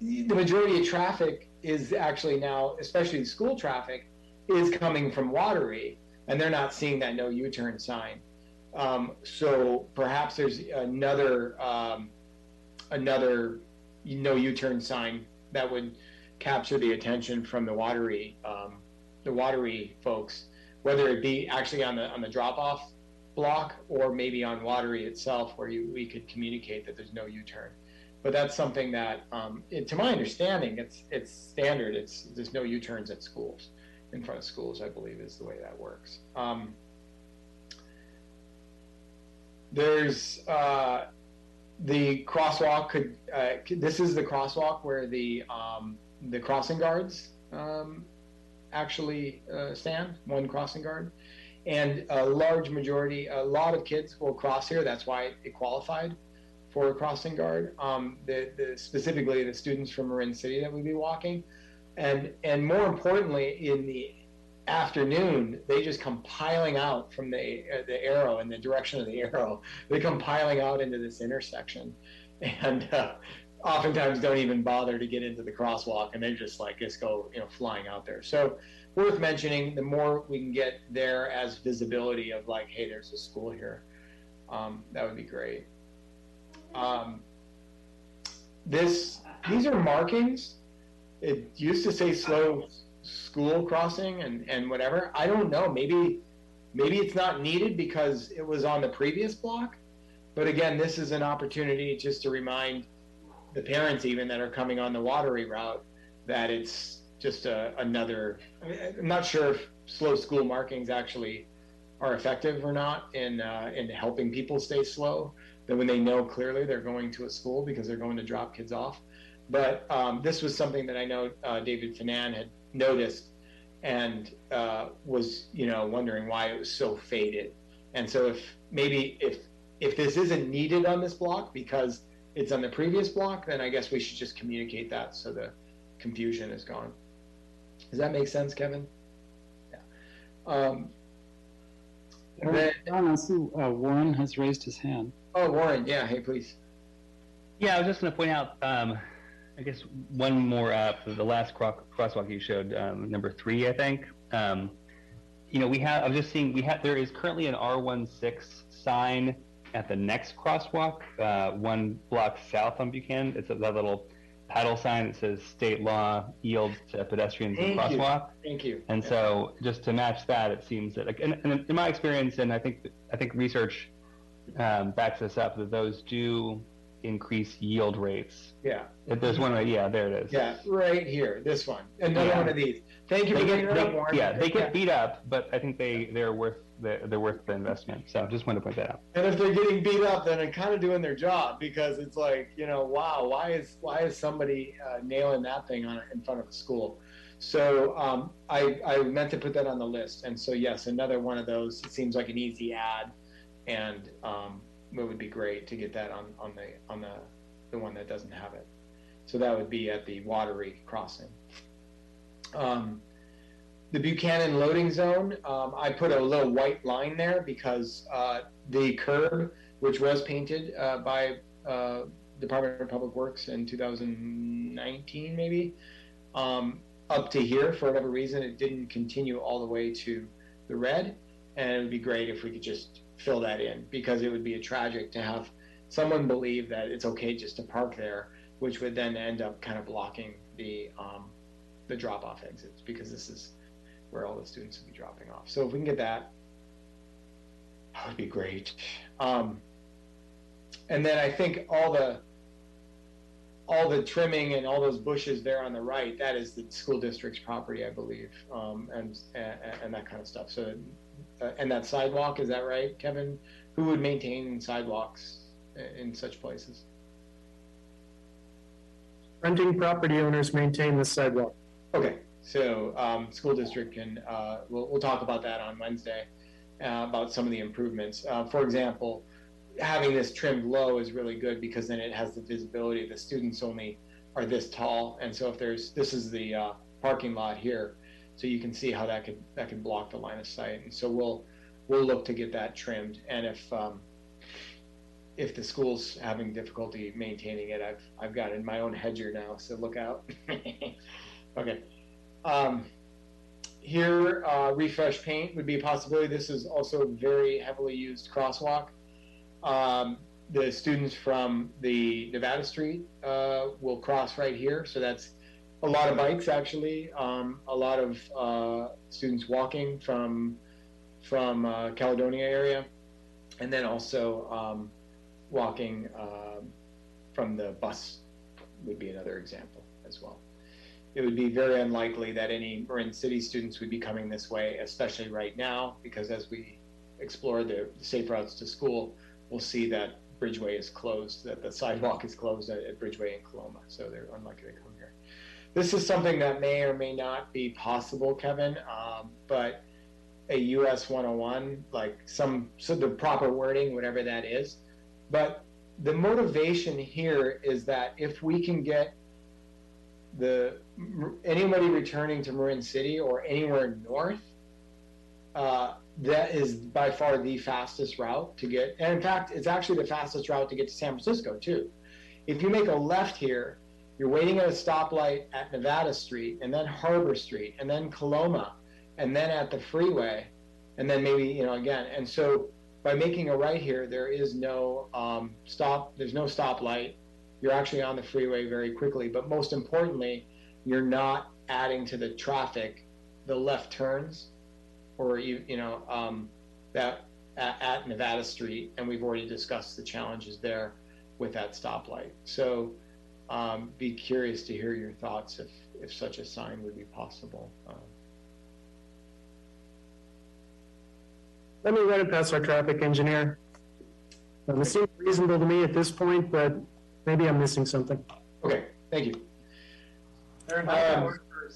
the majority of traffic is actually now, especially school traffic, is coming from Wateree, and they're not seeing that no U-turn sign. Um, so perhaps there's another um, another no U-turn sign that would capture the attention from the Wateree um, the Wateree folks, whether it be actually on the on the drop-off block or maybe on Wateree itself, where you, we could communicate that there's no U-turn but that's something that, um, it, to my understanding, it's it's standard. It's there's no U-turns at schools, in front of schools. I believe is the way that works. Um, there's uh, the crosswalk. Could uh, this is the crosswalk where the um, the crossing guards um, actually uh, stand? One crossing guard, and a large majority, a lot of kids will cross here. That's why it qualified for a crossing guard. Um, the, the, specifically the students from Marin City that would be walking, and and more importantly, in the afternoon, they just come piling out from the uh, the arrow in the direction of the arrow. They come piling out into this intersection, and uh, oftentimes don't even bother to get into the crosswalk, and they just like just go you know flying out there. So worth mentioning. The more we can get there as visibility of like, hey, there's a school here. Um, that would be great. Um, this these are markings. It used to say slow school crossing and and whatever. I don't know. Maybe maybe it's not needed because it was on the previous block. But again, this is an opportunity just to remind the parents even that are coming on the Wateree route that it's just a, another. I'm not sure if slow school markings actually are effective or not in uh, in helping people stay slow that when they know clearly they're going to a school because they're going to drop kids off. But um, this was something that I know uh, David Finan had noticed and uh, was, you know, wondering why it was so faded. And so if maybe if if this isn't needed on this block because it's on the previous block, then I guess we should just communicate that so the confusion is gone. Does that make sense, Kevin? Yeah. Um, then, I see uh, Warren has raised his hand. Oh, Warren, yeah, hey, please. Yeah, I was just going to point out, um, I guess, one more uh, for the last cro- crosswalk you showed, um, number three, I think. Um, you know, we have, I was just seeing, we have, there is currently an R16 sign at the next crosswalk, uh, one block south on Buchanan. It's a, that little paddle sign that says state law yields to pedestrians Thank and crosswalk. You. Thank you. And yeah. so just to match that, it seems that, like, and, and in my experience, and I think, I think research um, backs this up that those do increase yield rates. Yeah. If there's one right, yeah, there it is. Yeah, right here, this one, another Yeah. one of these. Thank you They for get, they, yeah, they get beat up, but I think they they're worth the, they're worth the investment. So just wanted to point that out. And if they're getting beat up, then they're kind of doing their job because it's like, you know, wow, why is why is somebody uh, nailing that thing on in front of a school? So um, I I meant to put that on the list, and so yes, another one of those. It seems like an easy ad, and um, it would be great to get that on on the on the the one that doesn't have it. So that would be at the Wateree crossing. Um, the Buchanan loading zone, um, I put a little white line there because uh, the curb, which was painted uh, by uh, Department of Public Works in 2019, maybe, um, up to here for whatever reason, it didn't continue all the way to the red. And it would be great if we could just fill that in because it would be a tragic to have someone believe that it's okay just to park there, which would then end up kind of blocking the um, the drop off exits because this is where all the students would be dropping off. So if we can get that, that would be great. Um, and then I think all the all the trimming and all those bushes there on the right, that is the school district's property, I believe, um, and, and and that kind of stuff. So, uh, and that sidewalk, is that right, Kevin? Who would maintain sidewalks in such places? Renting property owners maintain the sidewalk. Okay, so um, school district can, uh, we'll, we'll talk about that on Wednesday, uh, about some of the improvements. Uh, for example, having this trimmed low is really good because then it has the visibility. The students only are this tall, and so if there's, this is the uh, parking lot here, so you can see how that could that could block the line of sight. And so we'll we'll look to get that trimmed. And if um, if the school's having difficulty maintaining it, I've I've got in my own hedger now, so look out. okay. Um, here, uh, refresh paint would be a possibility. This is also a very heavily used crosswalk. Um, the students from the Nevada Street uh, will cross right here, so that's a lot of bikes actually. Um, a lot of uh, students walking from from uh, Caledonia area, and then also um, walking um from the bus would be another example as well. It would be very unlikely that any Marin City students would be coming this way, especially right now, because as we explore the safe routes to school, we'll see that Bridgeway is closed, that the sidewalk is closed at, at Bridgeway and Coloma, so they're unlikely to come. This is something that may or may not be possible, Kevin, um, but a US 101, like some, so the proper wording, whatever that is. But the motivation here is that if we can get the anybody returning to Marin City or anywhere north, uh, that is by far the fastest route to get. And in fact, it's actually the fastest route to get to San Francisco too. If you make a left here, you're waiting at a stoplight at Nevada Street, and then Harbor Street, and then Coloma, and then at the freeway, and then maybe you know again. And so by making a right here, there is no um, stop. There's no stoplight. You're actually on the freeway very quickly. But most importantly, you're not adding to the traffic, the left turns, or you you know um, that at, at Nevada Street, and we've already discussed the challenges there with that stoplight. So um, be curious to hear your thoughts if if such a sign would be possible. Um, Let me run it past our traffic engineer. Um, It seems reasonable to me at this point, but maybe I'm missing something. okay, thank you. Aaron, how does that Um, for,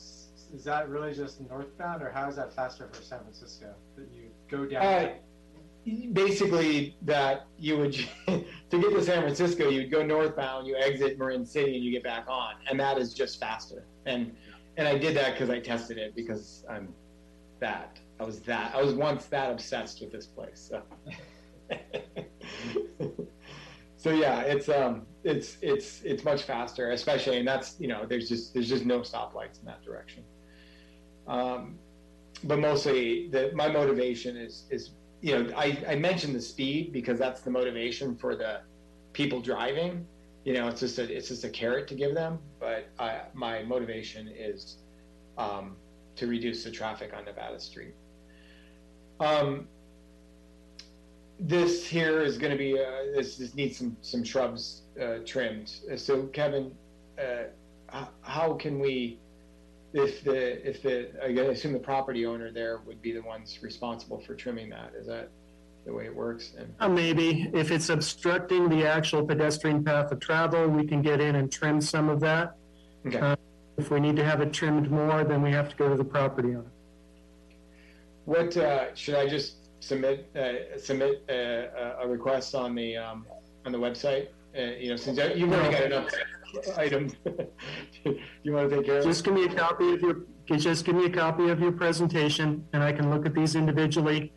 is that really just northbound, or how is that faster for San Francisco? That you go down? Uh, basically, that you would to get to San Francisco, you would go northbound, you exit Marin City, and you get back on, and that is just faster. And and I did that because I tested it because I'm that I was that I was once that obsessed with this place. So. so yeah, it's um it's it's it's much faster, especially and that's you know there's just there's just no stoplights in that direction. Um, but mostly the my motivation is is you know I, I mentioned the speed because that's the motivation for the people driving. You know it's just a it's just a carrot to give them but I, my motivation is um, to reduce the traffic on Nevada Street. Um, this here is going to be uh, this this needs some some shrubs uh, trimmed. So Kevin uh, how can we if the if the I assume the property owner there would be the ones responsible for trimming that. Is that the way it works? And Uh, Maybe if it's obstructing the actual pedestrian path of travel, we can get in and trim some of that. okay, Uh, If we need to have it trimmed more, then we have to go to the property owner. what uh, should I just submit uh, submit uh, a, a request on the um, on the website? Uh, you know, since you've already got enough items, you want to take care of it? Just give me a copy of your, just give me a copy of your presentation and I can look at these individually.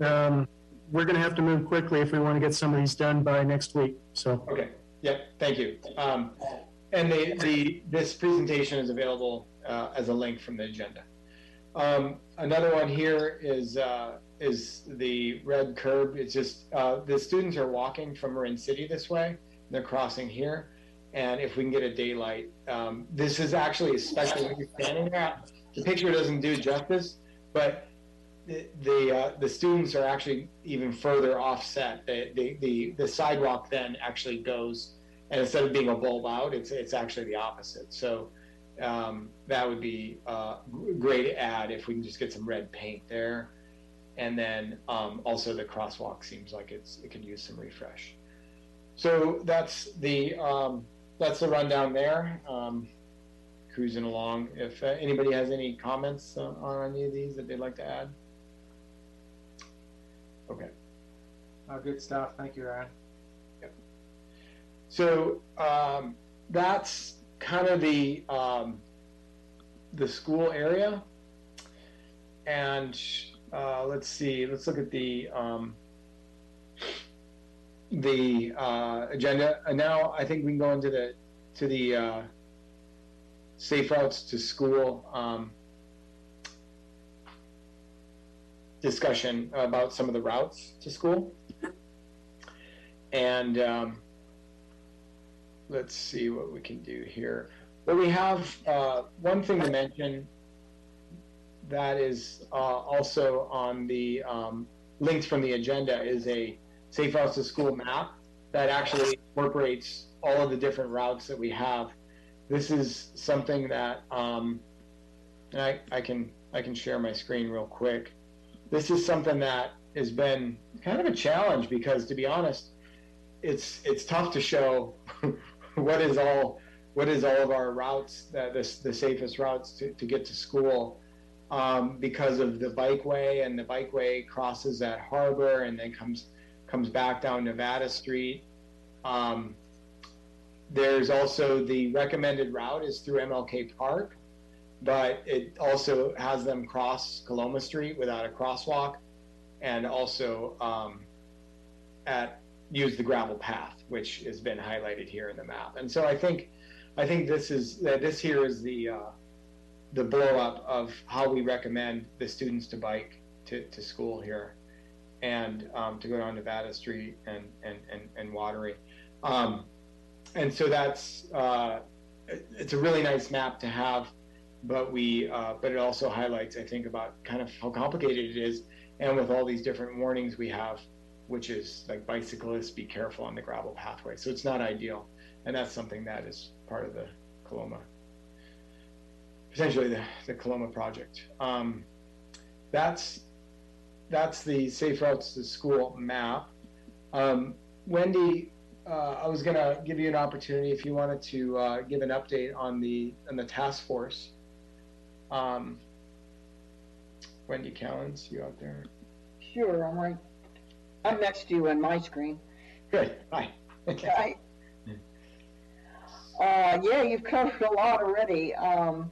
Um, We're gonna have to move quickly if we want to get some of these done by next week, so. Okay, yep, thank you. Um, and the, the, this presentation is available, uh, as a link from the agenda. Um, another one here is, uh, is the red curb. It's just, uh, the students are walking from Marin City this way. They're crossing here. And if we can get a daylight, um, this is actually, especially when you're standing there, the picture doesn't do justice, but the, the, uh, the students are actually even further offset. The, the, the, the sidewalk then actually goes, and instead of being a bulb out, it's, it's actually the opposite. So um, that would be a great add if we can just get some red paint there. And then um, also the crosswalk seems like it's, it could use some refresh. So that's the, um, that's the rundown there. Um, cruising along. If uh, anybody has any comments uh, on any of these that they'd like to add. Okay. Oh, good stuff. Thank you, Aaron. So um, that's kind of the um, the school area. and uh, let's see, let's look at the um, the uh, agenda. And now I think we can go into the to the uh, safe routes to school um, discussion about some of the routes to school. And um, let's see what we can do here. Well, we have uh, one thing to mention that is uh, also on the um, linked from the agenda is a safe House to school map that actually incorporates all of the different routes that we have. This is something that um, and I, I can I can share my screen real quick. This is something that has been kind of a challenge because to be honest, it's it's tough to show what is all what is all of our routes that this the safest routes to, to get to school um, because of the bikeway and the bikeway crosses at Harbor and then comes comes back down Nevada Street. Um, there's also the recommended route is through MLK Park, but it also has them cross Coloma Street without a crosswalk, and also um, at use the gravel path, which has been highlighted here in the map. And so I think I think this is uh, this here is the uh, the blow up of how we recommend the students to bike to, to school here and um, to go down Nevada Street and and and, and Wateree. Um, and so that's uh, it's a really nice map to have, but we uh, but it also highlights I think about kind of how complicated it is, and with all these different warnings we have, which is like bicyclists be careful on the gravel pathway. So it's not ideal, and that's something that is part of the Coloma, potentially the the Coloma project. Um, that's that's the safe routes to school map. Um, Wendy, uh, I was going to give you an opportunity if you wanted to uh, give an update on the on the task force. Um, Wendy Callens, you out there? Sure, I'm right. I'm next to you on my screen. Good. Hi. Okay. Uh, yeah, you've covered a lot already. Um,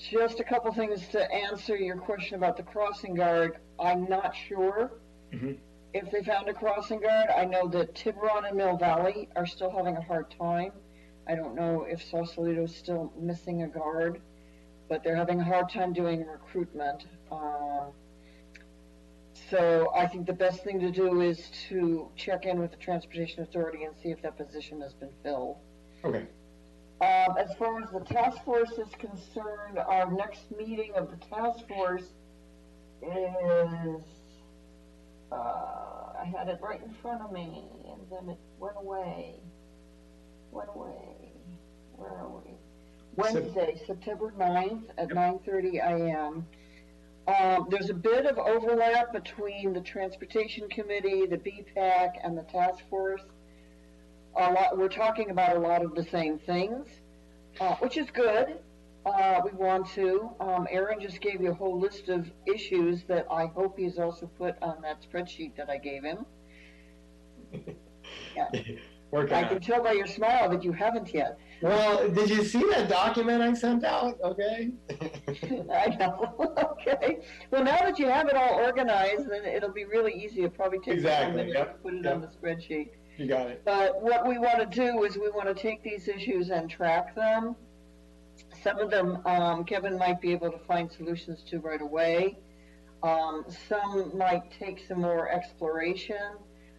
just a couple things to answer your question about the crossing guard. I'm not sure Mhm. if they found a crossing guard. I know that Tiburon and Mill Valley are still having a hard time. I don't know if Sausalito is still missing a guard, but they're having a hard time doing recruitment. Um, so I think the best thing to do is to check in with the Transportation Authority and see if that position has been filled. Okay. Um, as far as the task force is concerned, our next meeting of the task force is, uh, I had it right in front of me and then it went away. Went away. Where are we? Wednesday, September 9th at 9:30 a.m. Um, there's a bit of overlap between the Transportation Committee, the BPAC, and the task force. A lot, we're talking about a lot of the same things, uh, which is good. Uh, we want to. Um, Aaron just gave you a whole list of issues that I hope he's also put on that spreadsheet that I gave him. Yeah. I can tell by your smile that you haven't yet. Well, did you see that document I sent out? Okay. I know. okay. Well, now that you have it all organized, then it'll be really easy. It'll probably take you a Exactly, minute yep, to put it yep. on the spreadsheet. You got it. But what we want to do is we want to take these issues and track them. Some of them, um, Kevin might be able to find solutions to right away. Um, some might take some more exploration.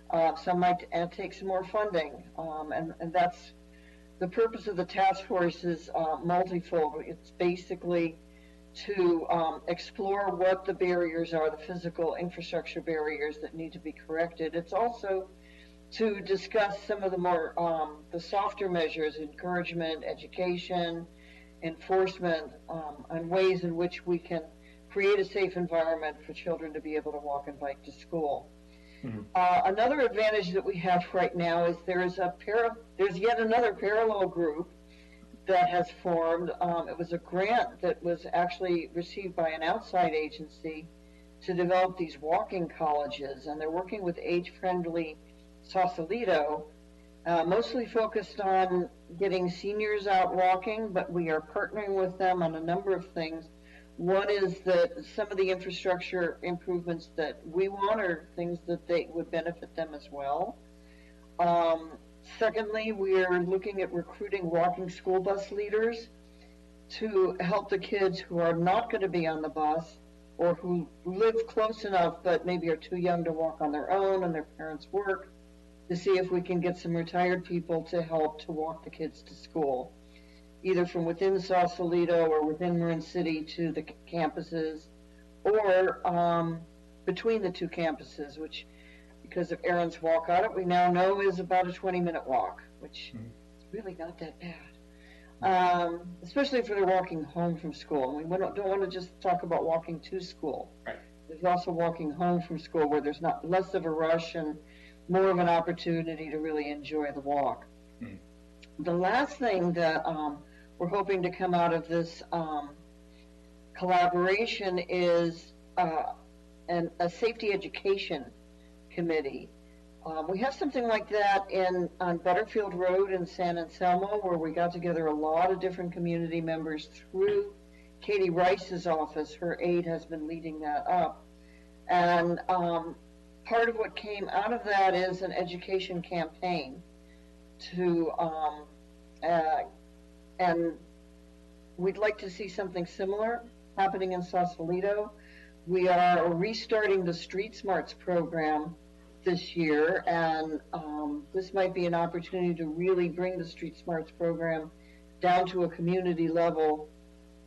Uh, some might uh, take some more funding. Um, and, and that's the purpose of the task force is uh, multifold. It's basically to um, explore what the barriers are, the physical infrastructure barriers that need to be corrected. It's also to discuss some of the more um, the softer measures, encouragement, education, enforcement, um, and ways in which we can create a safe environment for children to be able to walk and bike to school. Uh, another advantage that we have right now is there is a para, there's yet another parallel group that has formed. Um, it was a grant that was actually received by an outside agency to develop these walking colleges, and they're working with age-friendly Sausalito, uh, mostly focused on getting seniors out walking, but we are partnering with them on a number of things. One is that some of the infrastructure improvements that we want are things that they would benefit them as well. Um, secondly, we are looking at recruiting walking school bus leaders to help the kids who are not going to be on the bus or who live close enough but maybe are too young to walk on their own and their parents work to see if we can get some retired people to help to walk the kids to school, either from within Sausalito or within Marin City to the campuses, or um, between the two campuses, which, because of Aaron's walk on it, we now know is about a 20 minute walk, which Mhm. is really not that bad. Um, especially if they're walking home from school. And we don't, don't want to just talk about walking to school. Right. There's also walking home from school where there's not less of a rush and more of an opportunity to really enjoy the walk. Mhm. The last thing that um, we're hoping to come out of this um, collaboration is uh, an, a safety education committee. Um, we have something like that in on Butterfield Road in San Anselmo, where we got together a lot of different community members through Katie Rice's office. Her aide has been leading that up, and um, part of what came out of that is an education campaign to, um, uh, and we'd like to see something similar happening in Sausalito. We are restarting the Street Smarts program this year, and um, this might be an opportunity to really bring the Street Smarts program down to a community level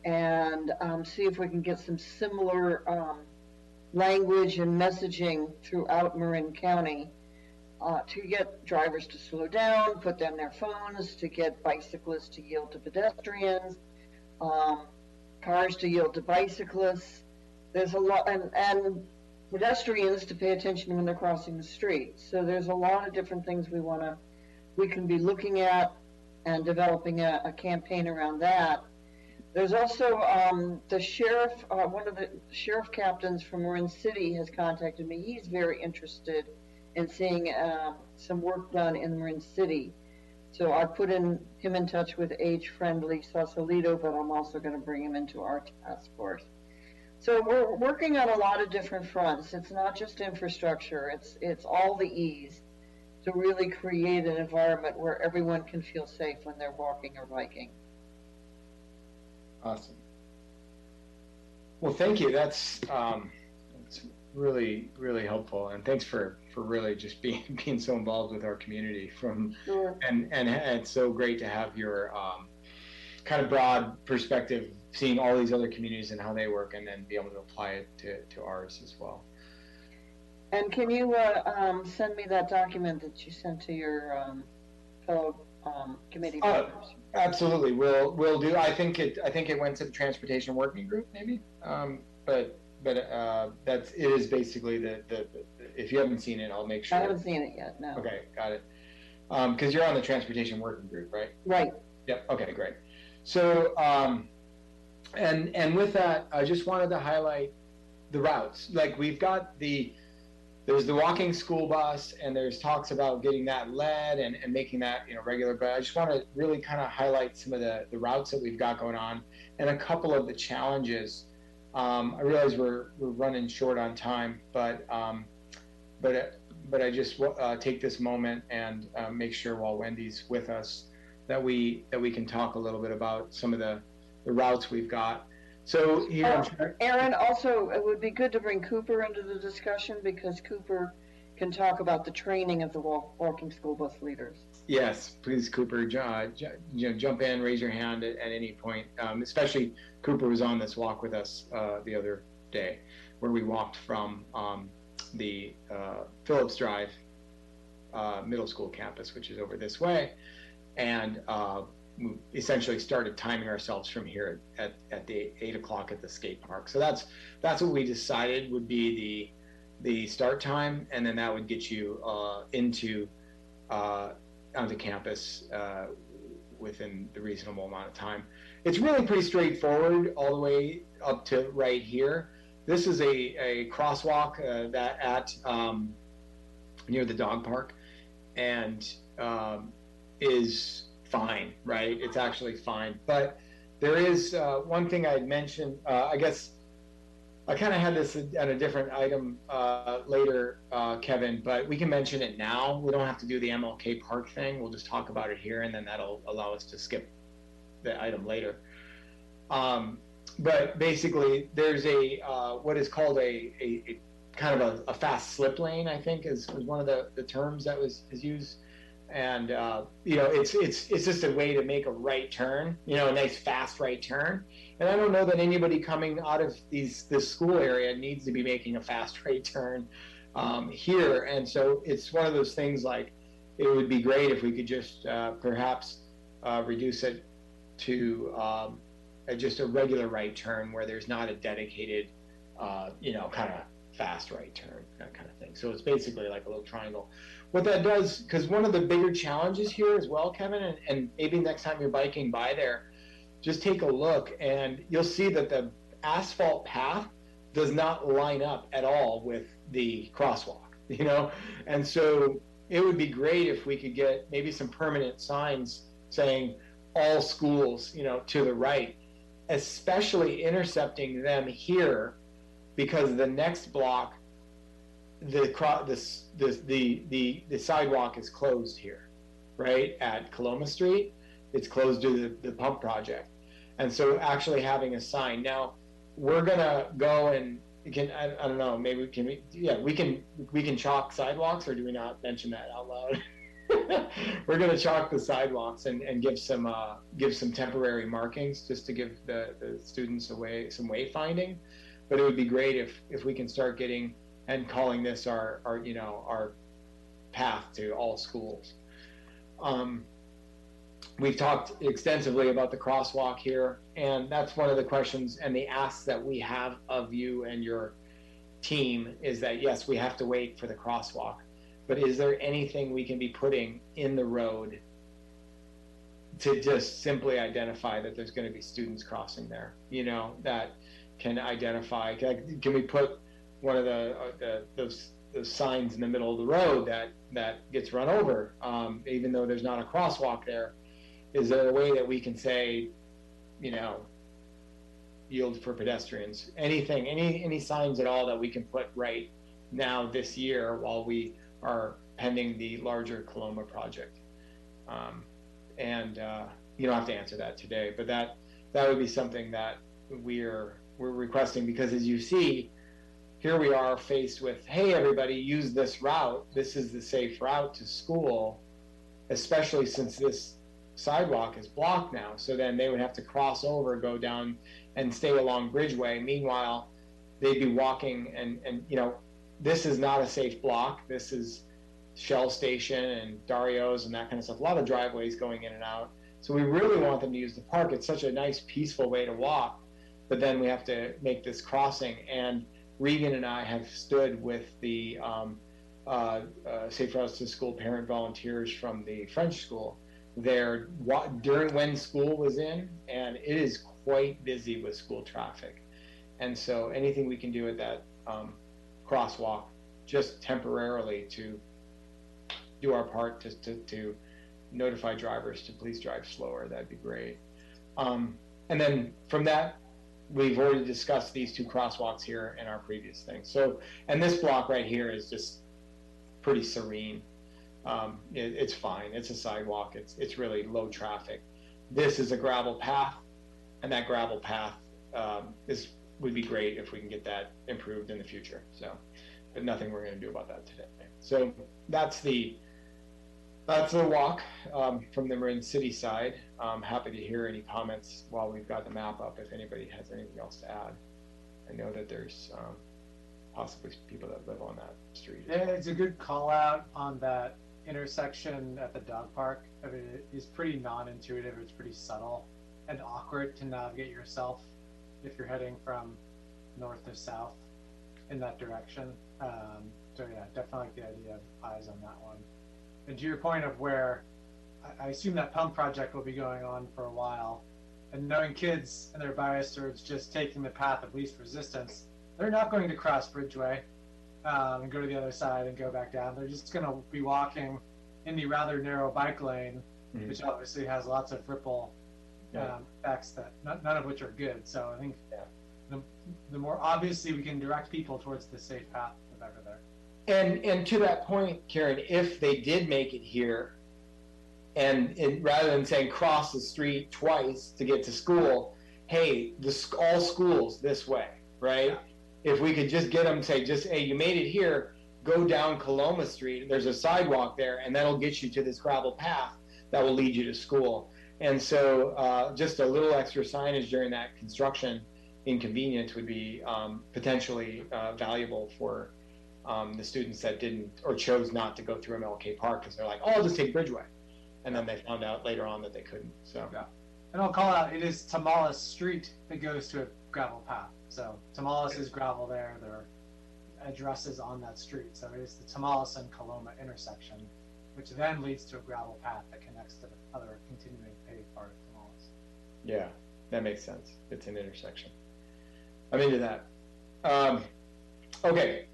and um, see if we can get some similar um, language and messaging throughout Marin County uh, to get drivers to slow down, put down their phones, to get bicyclists to yield to pedestrians, um, cars to yield to bicyclists. There's a lot, and, and pedestrians to pay attention when they're crossing the street. So there's a lot of different things we want to, we can be looking at and developing a, a campaign around that. There's also um, the sheriff, uh, one of the sheriff captains from Marin City has contacted me. He's very interested in seeing um, some work done in Marin City. So I put in him in touch with age-friendly Sausalito, but I'm also going to bring him into our task force. So we're working on a lot of different fronts. It's not just infrastructure. It's it's all the E's to really create an environment where everyone can feel safe when they're walking or biking. Awesome. Well, thank you. That's um, that's really really helpful, and thanks for for really just being being so involved with our community. From Sure. and and it's so great to have your um, kind of broad perspective, seeing all these other communities and how they work, and then be able to apply it to to ours as well. And can you uh, um, send me that document that you sent to your um, fellow um, committee Uh, members? Absolutely, we'll we'll do. I think it I think it went to the transportation working group maybe, um, but but uh, that's it is basically the, the the if you haven't seen it, I'll make sure. I haven't seen it yet. No. Okay, got it. Because you're on the transportation working group, right? Right. Yep. Okay, great. So, um, and and with that, I just wanted to highlight the routes. Like we've got the there's the walking school bus, and there's talks about getting that led and, and making that you know regular. But I just want to really kind of highlight some of the the routes that we've got going on, and a couple of the challenges. Um, I realize we're we're running short on time, but um, but but I just uh, take this moment and uh, make sure while Wendy's with us that we that we can talk a little bit about some of the, the routes we've got. So Oh, Aaron, also, it would be good to bring Cooper into the discussion because Cooper can talk about the training of the walk, walking school bus leaders. yes, please, Cooper, ju- uh, ju- you know, jump in, raise your hand at, at any point. Um, especially Cooper was on this walk with us uh, the other day, where we walked from um, the uh, Phillips Drive uh, middle school campus, which is over this way, and uh, we essentially started timing ourselves from here at, at the eight o'clock at the skate park. So that's that's what we decided would be the the start time, and then that would get you uh, into uh, onto campus uh, within the reasonable amount of time. It's really pretty straightforward all the way up to right here. This is a, a crosswalk uh, that at um, near the dog park, and um, is fine, right? It's actually fine, but there is uh, one thing I had mentioned. Uh, I guess I kind of had this at a different item uh, later, uh, Kevin, but we can mention it now. We don't have to do the MLK Park thing. We'll just talk about it here, and then that'll allow us to skip the item later. Um, but basically, there's a uh, what is called a, a, a kind of a, a, fast slip lane. I think is, is one of the, the terms that was is used, and uh, you know it's it's it's just a way to make a right turn. You know, a nice fast right turn. And I don't know that anybody coming out of these this school area needs to be making a fast right turn um, here. And so it's one of those things like it would be great if we could just uh, perhaps uh, reduce it to um, just a regular right turn where there's not a dedicated, uh, you know, kind of fast right turn, that kind of thing. So it's basically like a little triangle. What that does, because one of the bigger challenges here as well, Kevin, and, and maybe next time you're biking by there, just take a look and you'll see that the asphalt path does not line up at all with the crosswalk, you know? And so it would be great if we could get maybe some permanent signs saying all schools, you know, to the right, especially intercepting them here because the next block the this the, the the the sidewalk is closed here right at Coloma Street. It's closed due to the, the pump project. And so actually having a sign. Now we're gonna go and can I, I don't know maybe can we yeah we can we can chalk sidewalks or do we not mention that out loud? We're to chalk the sidewalks and, and give some uh, give some temporary markings just to give the, the students away some wayfinding. But it would be great if if we can start getting and calling this our our you know our path to all schools. Um, we've talked extensively about the crosswalk here, and that's one of the questions and the asks that we have of you and your team is that yes, we have to wait for the crosswalk but is there anything we can be putting in the road to just simply identify that there's going to be students crossing there you know that can identify can, can we put one of the, uh, the those, signs in the middle of the road that that gets run over um, even though there's not a crosswalk there is there a way that we can say you know yield for pedestrians anything any any signs at all that we can put right now this year while we are pending the larger Coloma project. Um, and uh, you don't have to answer that today, but that that would be something that we're we're requesting because as you see, here we are faced with, hey everybody, use this route. This is the safe route to school, especially since this sidewalk is blocked now. So then they would have to cross over, go down and stay along Bridgeway. Meanwhile, they'd be walking and, and you know, this is not a safe block. This is Shell Station and Dario's and that kind of stuff. A lot of driveways going in and out. So we really want them to use the park. It's such a nice, peaceful way to walk. But then we have to make this crossing. And Regan and I have stood with the um, uh, uh, Safe Routes to School parent volunteers from the French school there during when school was in, and it is quite busy with school traffic. And so anything we can do at that um, crosswalk just temporarily to do our part to, to, to notify drivers to please drive slower. That'd be great. Um, and then from that, we've already discussed these two crosswalks here in our previous thing. So, and this block right here is just pretty serene. Um, it, it's fine. It's a sidewalk. It's it's really low traffic. This is a gravel path, and that gravel path um, is would be great if we can get that improved in the future. So, but nothing we're going to do about that today. So that's the that's the walk um, from the Marin City side. I'm happy to hear any comments while we've got the map up. If anybody has anything else to add, I know that there's um, possibly people that live on that street. Yeah, it's a good call out on that intersection at the dog park. I mean, it is pretty non-intuitive. It's pretty subtle and awkward to navigate yourself if you're heading from north to south in that direction. Um, so yeah, definitely like the idea of eyes on that one. And to your point of where I, I assume that pump project will be going on for a while, and knowing kids and their bias towards just taking the path of least resistance, they're not going to cross Bridgeway um, and go to the other side and go back down. They're just going to be walking in the rather narrow bike lane, mm-hmm. which obviously has lots of ripple Yeah. um, effects that none, none of which are good. So I think Yeah. the, the more obviously we can direct people towards the safe path, the better there. And and to that point, Karen, if they did make it here, and it, rather than saying cross the street twice to get to school, hey, all schools this way, right? If we could just get them to say, just hey, you made it here, go down Coloma Street. There's a sidewalk there, and that'll get you to this gravel path that will lead you to school. And so, uh, just a little extra signage during that construction inconvenience would be um, potentially uh, valuable for um, the students that didn't or chose not to go through MLK Park because they're like, oh, I'll just take Bridgeway. And then they found out later on that they couldn't. So, Yeah. And I'll call out, it is Tomales Street that goes to a gravel path. So Tomales is gravel there. There are addresses on that street. So it is the Tomales and Coloma intersection, which then leads to a gravel path that connects to the other continuing paved part of Tomales. yeah, that makes sense. It's an intersection. I'm into that. Um, okay.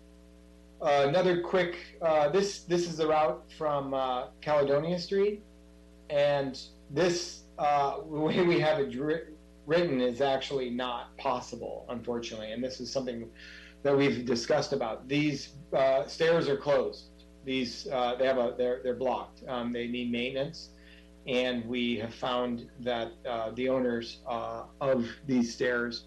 Uh, another quick. Uh, this this is the route from uh, Caledonia Street, and this uh, way we have it written is actually not possible, unfortunately. And this is something that we've discussed about. These uh, stairs are closed. These uh, they have a they're they're blocked. Um, they need maintenance, and we have found that uh, the owners uh, of these stairs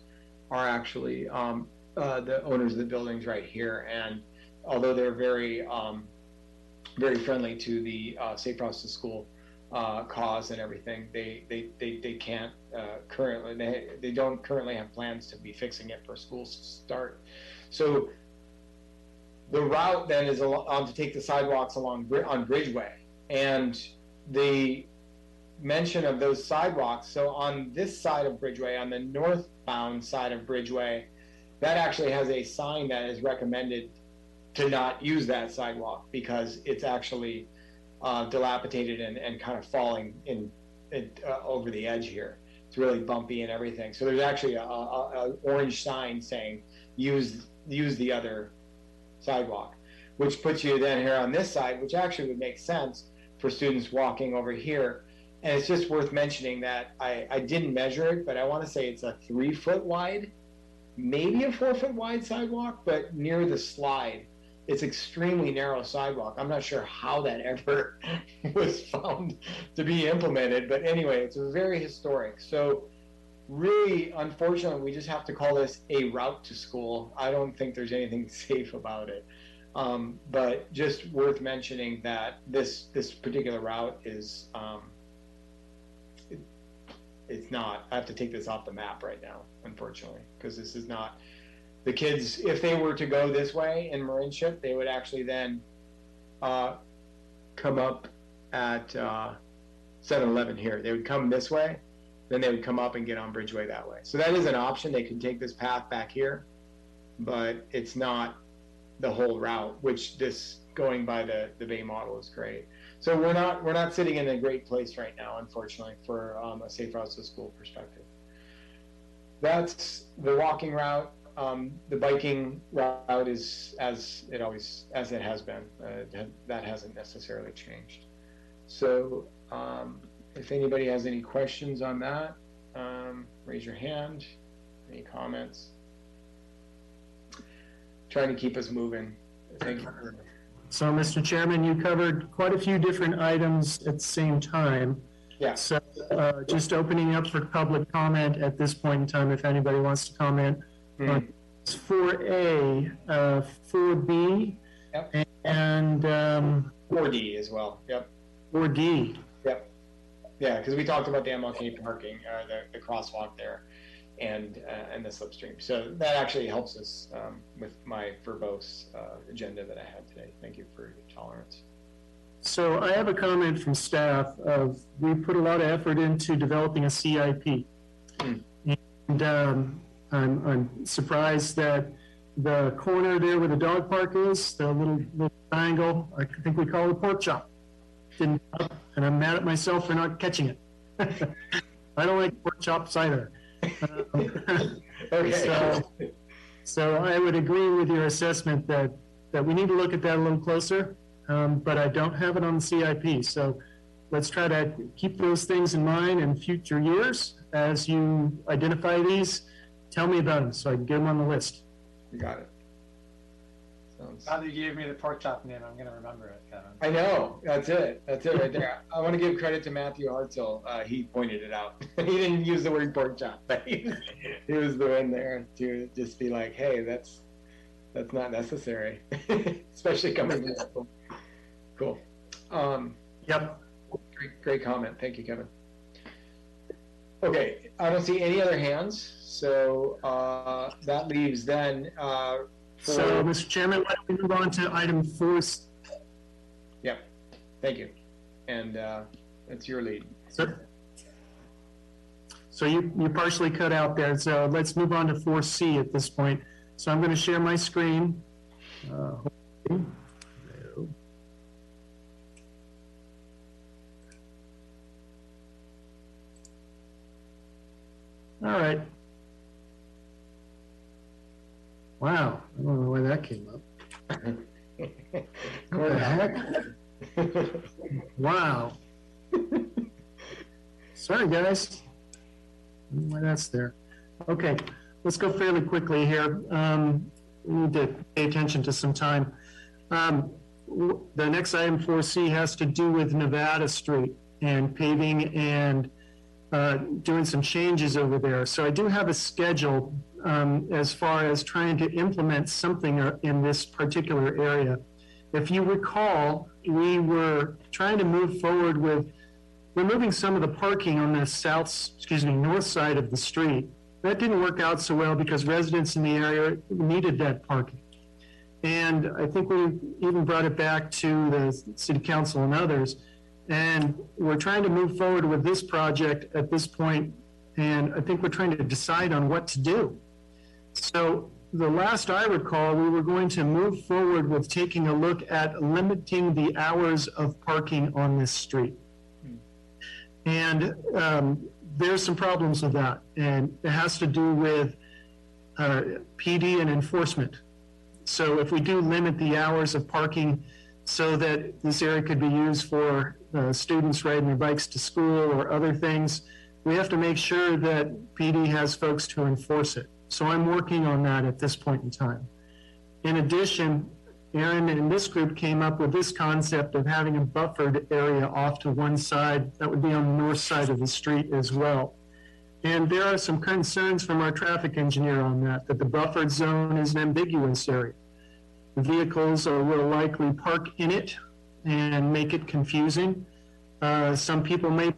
are actually um, uh, the owners of the buildings right here. And although they're very um, very friendly to the Safe Routes School uh, cause and everything, they they, they, they can't uh, currently they, they don't currently have plans to be fixing it for schools to start. So the route then is um, to take the sidewalks along on Bridgeway, and the mention of those sidewalks. So on this side of Bridgeway, on the northbound side of Bridgeway, that actually has a sign that is recommended to not use that sidewalk because it's actually uh, dilapidated and, and kind of falling in, in uh, over the edge here. It's really bumpy and everything. So there's actually a, a, a orange sign saying use use the other sidewalk, which puts you then here on this side, which actually would make sense for students walking over here. And it's just worth mentioning that I, I didn't measure it, but I want to say it's a three foot wide, maybe a four foot wide sidewalk, but near the slide, it's extremely narrow sidewalk. I'm not sure how that ever was found to be implemented, but anyway, it's very historic. So really, unfortunately, we just have to call this a route to school. I don't think there's anything safe about it. Um, but just worth mentioning that this this particular route is um, it, it's not. I have to take this off the map right now, unfortunately, because this is not the kids. If they were to go this way in Marinship, they would actually then uh, come up at uh, 7-Eleven here. They would come this way, then they would come up and get on Bridgeway that way. So that is an option. They could take this path back here, but it's not the whole route, which this going by the, the Bay model is great. So we're not we're not sitting in a great place right now, unfortunately, for um, a safe routes to school perspective. That's the walking route. Um, the biking route is as it always as it has been. Uh, that hasn't necessarily changed. So um, if anybody has any questions on that, um, raise your hand. Any comments? Trying to keep us moving. Thank you. So, Mr. Chairman, you covered quite a few different items at the same time. Yeah. So, uh, just opening up for public comment at this point in time, if anybody wants to comment. On Four A, uh, four B. Yep. And, um, 4D as well. Yep. four D. Yep. Yeah, because we talked about the MLK parking, uh, the, the crosswalk there, and uh, and the slipstream. So that actually helps us um, with my verbose uh, agenda that I had today. Thank you for your tolerance. So I have a comment from staff of, we put a lot of effort into developing a CIP. Hmm. And um, I'm, I'm surprised that the corner there where the dog park is, the little, little triangle, I think we call it a pork chop. Didn't, and I'm mad at myself for not catching it. I don't like pork chops either. Okay. So, so I would agree with your assessment that, that we need to look at that a little closer, um, but I don't have it on the CIP. So let's try to keep those things in mind in future years as you identify these. Tell me about them so I can get them on the list. You got it. Sounds. Now that you gave me the pork chop name, I'm gonna remember it, Kevin. I know. That's it. That's it right there. I want to give credit to Matthew Hartzell. Uh, he pointed it out. he didn't use the word pork chop, but he, he was the one there to just be like, "Hey, that's that's not necessary," especially coming from school. Cool. Um, Yep. great, great comment. Thank you, Kevin. Okay, I don't see any other hands, so uh, that leaves then. Uh, for, So, Mr. Chairman, why don't we move on to item four? Yep. Thank you. And uh, that's your lead. Sir? So you, you partially cut out there, so let's move on to four C at this point. So I'm gonna share my screen. Uh, hopefully. All right. Wow, I don't know why that came up. What the heck? Wow. Sorry, guys. I don't know Why that's there. Okay, let's go fairly quickly here. Um, we need to pay attention to some time. Um, the next item four C has to do with Nevada Street and paving and uh, doing some changes over there. So I do have a schedule um, as far as trying to implement something in this particular area. If you recall, we were trying to move forward with removing some of the parking on the south, excuse me, north side of the street. That didn't work out so well because residents in the area needed that parking. And I think we even brought it back to the city council and others. And we're trying to move forward with this project at this point, And I think we're trying to decide on what to do. So the last I recall, we were going to move forward with taking a look at limiting the hours of parking on this street. And um, there's some problems with that, and it has to do with uh, PD and enforcement. So if we do limit the hours of parking so that this area could be used for uh, students riding their bikes to school or other things, we have to make sure that PD has folks to enforce it. So I'm working on that at this point in time. In addition, Aaron and this group came up with this concept of having a buffered area off to one side that would be on the north side of the street as well. And there are some concerns from our traffic engineer on that, that the buffered zone is an ambiguous area. Vehicles are, will likely park in it and make it confusing. Uh, some people may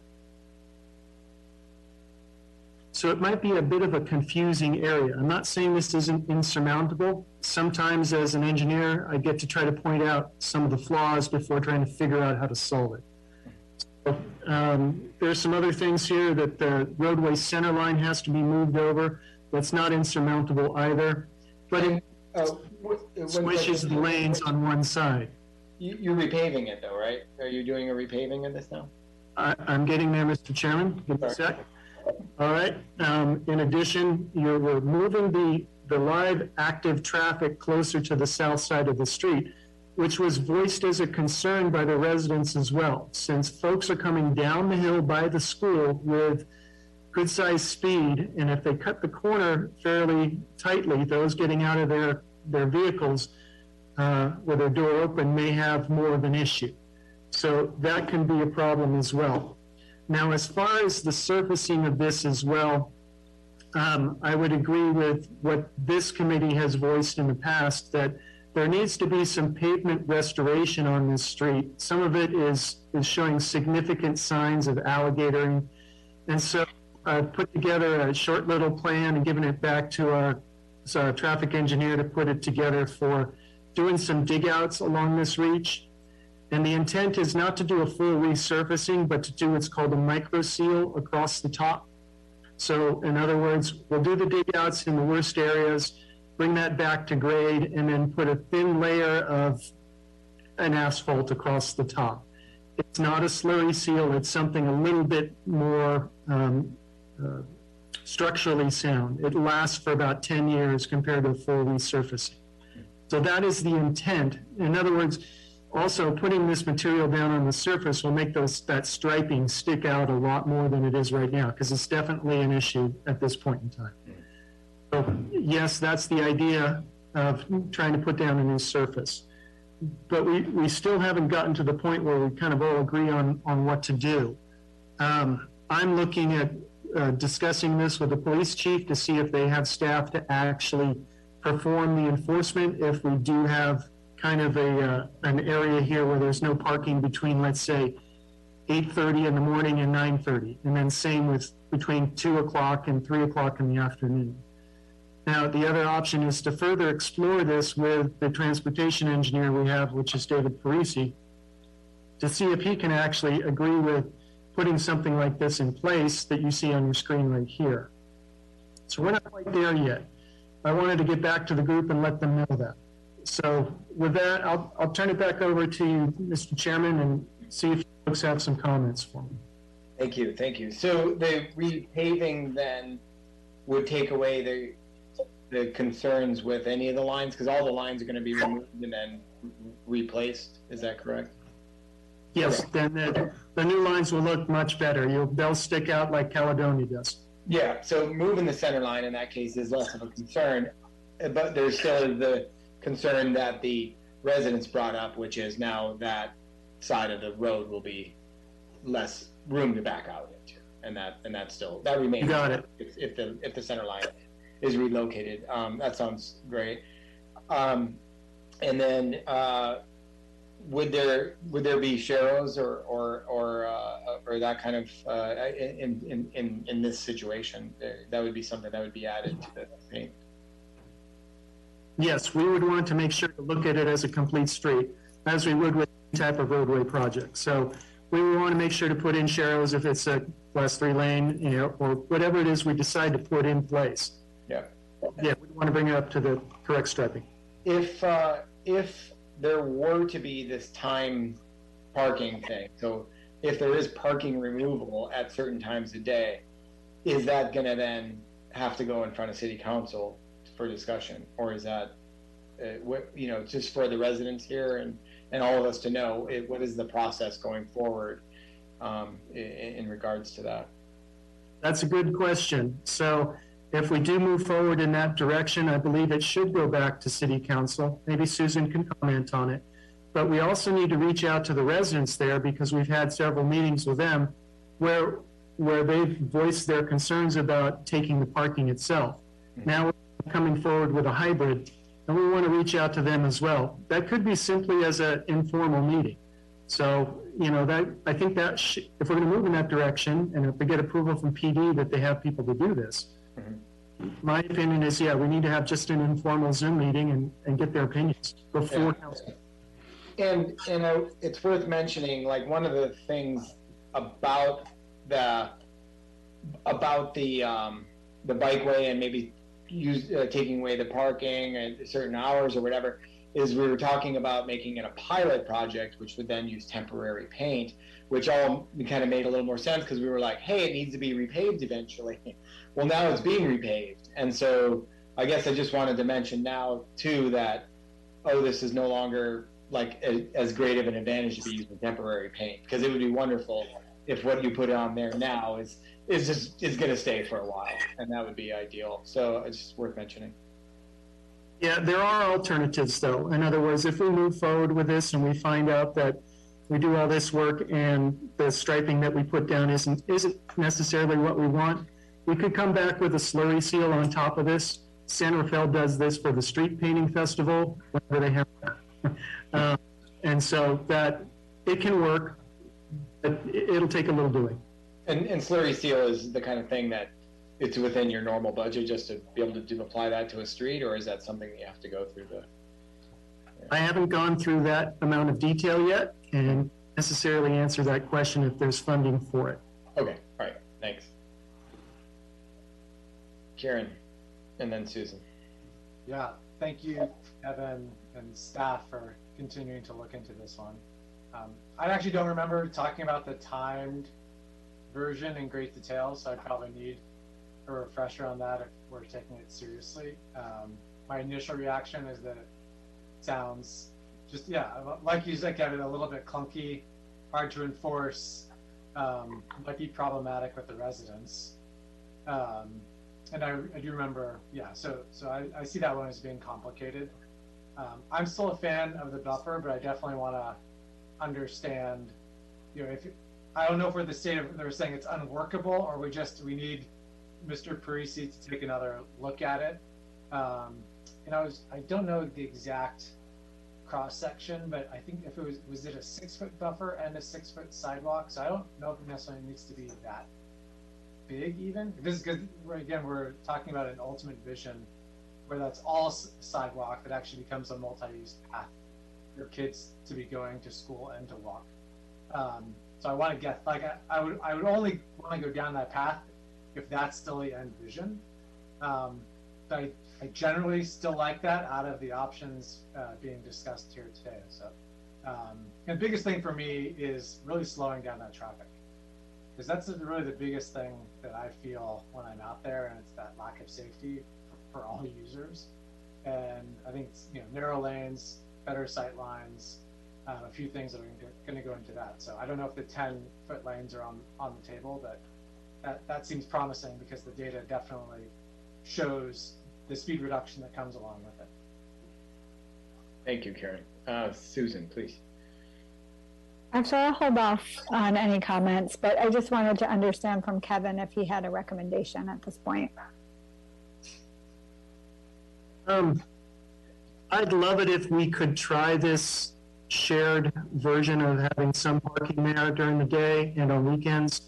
so it might be a bit of a confusing area. I'm not saying this isn't insurmountable. Sometimes as an engineer, I get to try to point out some of the flaws before trying to figure out how to solve it. So, um, there's some other things here that the roadway center line has to be moved over. That's not insurmountable either, but it Uh, squishes the lanes on one side. You, you're repaving it though, right? Are you doing a repaving of this now? I, I'm getting there, Mr. Chairman. Give me a sec. All right. Um, in addition, you're we're moving the, the live active traffic closer to the south side of the street, which was voiced as a concern by the residents as well. Since folks are coming down the hill by the school with good sized speed, and if they cut the corner fairly tightly, those getting out of their, their vehicles uh, with their door open may have more of an issue. So that can be a problem as well. Now, as far as the surfacing of this as well, um, I would agree with what this committee has voiced in the past that there needs to be some pavement restoration on this street. Some of it is, is showing significant signs of alligatoring. And so I've put together a short little plan and given it back to our, so our traffic engineer to put it together for doing some dig outs along this reach. And the intent is not to do a full resurfacing, but to do what's called a micro seal across the top. So in other words, we'll do the dig outs in the worst areas, bring that back to grade, and then put a thin layer of an asphalt across the top. It's not a slurry seal, it's something a little bit more um, uh, structurally sound. It lasts for about 10 years compared to a full resurfacing. So that is the intent. In other words, also, putting this material down on the surface will make those, that striping stick out a lot more than it is right now, because it's definitely an issue at this point in time. So, yes, that's the idea of trying to put down a new surface. But we, we still haven't gotten to the point where we kind of all agree on, on what to do. Um, I'm looking at uh, discussing this with the police chief to see if they have staff to actually perform the enforcement if we do have kind of a, uh, an area here where there's no parking between, let's say, 8:30 in the morning and 9:30, and then same with between 2 o'clock and 3 o'clock in the afternoon. Now, the other option is to further explore this with the transportation engineer we have, which is David Parisi, to see if he can actually agree with putting something like this in place that you see on your screen right here. So we're not quite there yet. I wanted to get back to the group and let them know that. So with that, I'll, I'll turn it back over to you, Mr. Chairman, and see if folks have some comments for me. Thank you, thank you. So the repaving then would take away the, the concerns with any of the lines, because all the lines are gonna be removed and then replaced, is that correct? Yes, then the, the new lines will look much better. You'll, they'll stick out like Caledonia does. Yeah, so moving the center line in that case is less of a concern, but there's still the concern that the residents brought up, which is now that side of the road will be less room to back out into, and that and that still that remains. Got it. If, if the if the center line is relocated, um, that sounds great. Um, and then uh, would there would there be sharrows or or or uh, or that kind of uh, in, in in in this situation? That would be something that would be added to the paint. Yes, we would want to make sure to look at it as a complete street, as we would with any type of roadway project. So we would want to make sure to put in sharrows if it's a class three lane, you know, or whatever it is we decide to put in place. Yeah. Yeah, we want to bring it up to the correct striping. If uh, if there were to be this time parking thing, so if there is parking removal at certain times of day, is that going to then have to go in front of city council for discussion, or is that, uh, what you know, just for the residents here and and all of us to know it, what is the process going forward um, in, in regards to that? That's a good question. So if we do move forward in that direction, I believe it should go back to city council. Maybe Susan can comment on it. But we also need to reach out to the residents there because we've had several meetings with them where where they've voiced their concerns about taking the parking itself. Now we're coming forward with a hybrid and we want to reach out to them as well. That could be simply as an informal meeting. So, you know, that I think that if we're going to move in that direction and if we get approval from PD that they have people to do this, my opinion is, yeah, we need to have just an informal Zoom meeting and, and get their opinions before Yeah. council. And and uh, it's worth mentioning, like one of the things about the about the um, the bikeway and maybe use uh, taking away the parking at certain hours or whatever is we were talking about making it a pilot project, which would then use temporary paint, which all kind of made a little more sense because we were like, hey, it needs to be repaved eventually. Well, now it's being repaved, and so I guess I just wanted to mention now too that oh, this is no longer like a, as great of an advantage to be using temporary paint because it would be wonderful if what you put on there now is is just is going to stay for a while, and that would be ideal. So it's just worth mentioning. Yeah, there are alternatives though. In other words, if we move forward with this and we find out that we do all this work and the striping that we put down isn't isn't necessarily what we want, we could come back with a slurry seal on top of this. San Rafael does this for the street painting festival, whenever they have. um, and so that it can work, but it- it'll take a little doing. And, and slurry seal is the kind of thing that it's within your normal budget just to be able to do, apply that to a street, or is that something you have to go through the? I haven't gone through that amount of detail yet and necessarily answer that question if there's funding for it. Okay, all right, thanks. Karen, and then Susan. Yeah, thank you, Evan and staff for continuing to look into this one. Um, I actually don't remember talking about the timed version in great detail, so I probably need a refresher on that if we're taking it seriously. Um, my initial reaction is that it sounds just, yeah, like you said, Kevin, a little bit clunky, hard to enforce, um, might be problematic with the residents. Um, and I, I do remember, yeah, so, so I, I see that one as being complicated. Um, I'm still a fan of the buffer, but I definitely want to understand, you know, if, I don't know if we're the state of, they're saying it's unworkable or we just, we need Mr. Parisi to take another look at it. Um, and I was, I don't know the exact cross section, but I think if it was, was it a six foot buffer and a six foot sidewalk? So I don't know if it necessarily needs to be that big even. This is because again, we're talking about an ultimate vision where that's all sidewalk that actually becomes a multi-use path for kids to be going to school and to walk. Um, so I want to get like I, I would I would only want to go down that path if that's still the end vision. Um, but I, I generally still like that out of the options uh, being discussed here today. So, um, the biggest thing for me is really slowing down that traffic because that's really the biggest thing that I feel when I'm out there, and it's that lack of safety for, for all users. And I think you know narrow lanes, better sight lines, um, a few things that are going to go into that. So I don't know if the 10 foot lanes are on on the table, but that that seems promising because the data definitely shows the speed reduction that comes along with it. Thank you, Karen. Uh, Susan, please. Actually, I'll hold off on any comments, but I just wanted to understand from Kevin if he had a recommendation at this point. Um, I'd love it if we could try this shared version of having some parking there during the day and on weekends,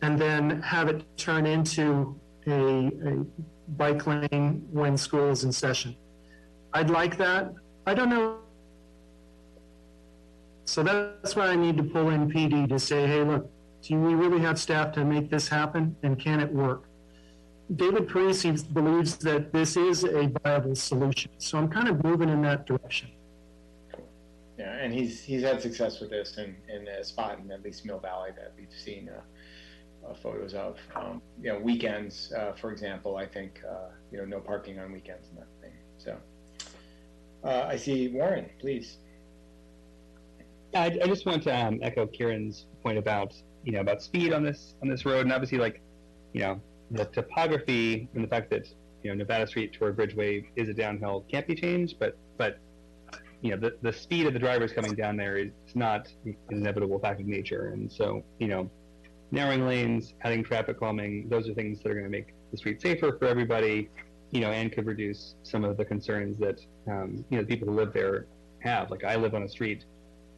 and then have it turn into a, a bike lane when school is in session. I'd like that. I don't know. So that's why I need to pull in PD to say, hey, look, do we really have staff to make this happen and can it work? David Parisi believes that this is a viable solution. So I'm kind of moving in that direction. Yeah, and he's he's had success with this in, in a spot in at least Mill Valley that we've seen uh, uh, photos of. Um, you know, weekends, uh, for example, I think uh, you know no parking on weekends and that thing. So uh, I see Warren, please. I, I just want to um, echo Kieran's point about you know about speed on this on this road, and obviously like you know the topography and the fact that you know Nevada Street toward Bridgeway is a downhill can't be changed, but but you know the, the speed of the drivers coming down there is not an inevitable fact of nature, and so you know narrowing lanes, adding traffic calming, those are things that are going to make the street safer for everybody, you know, and could reduce some of the concerns that um, you know the people who live there have. Like I live on a street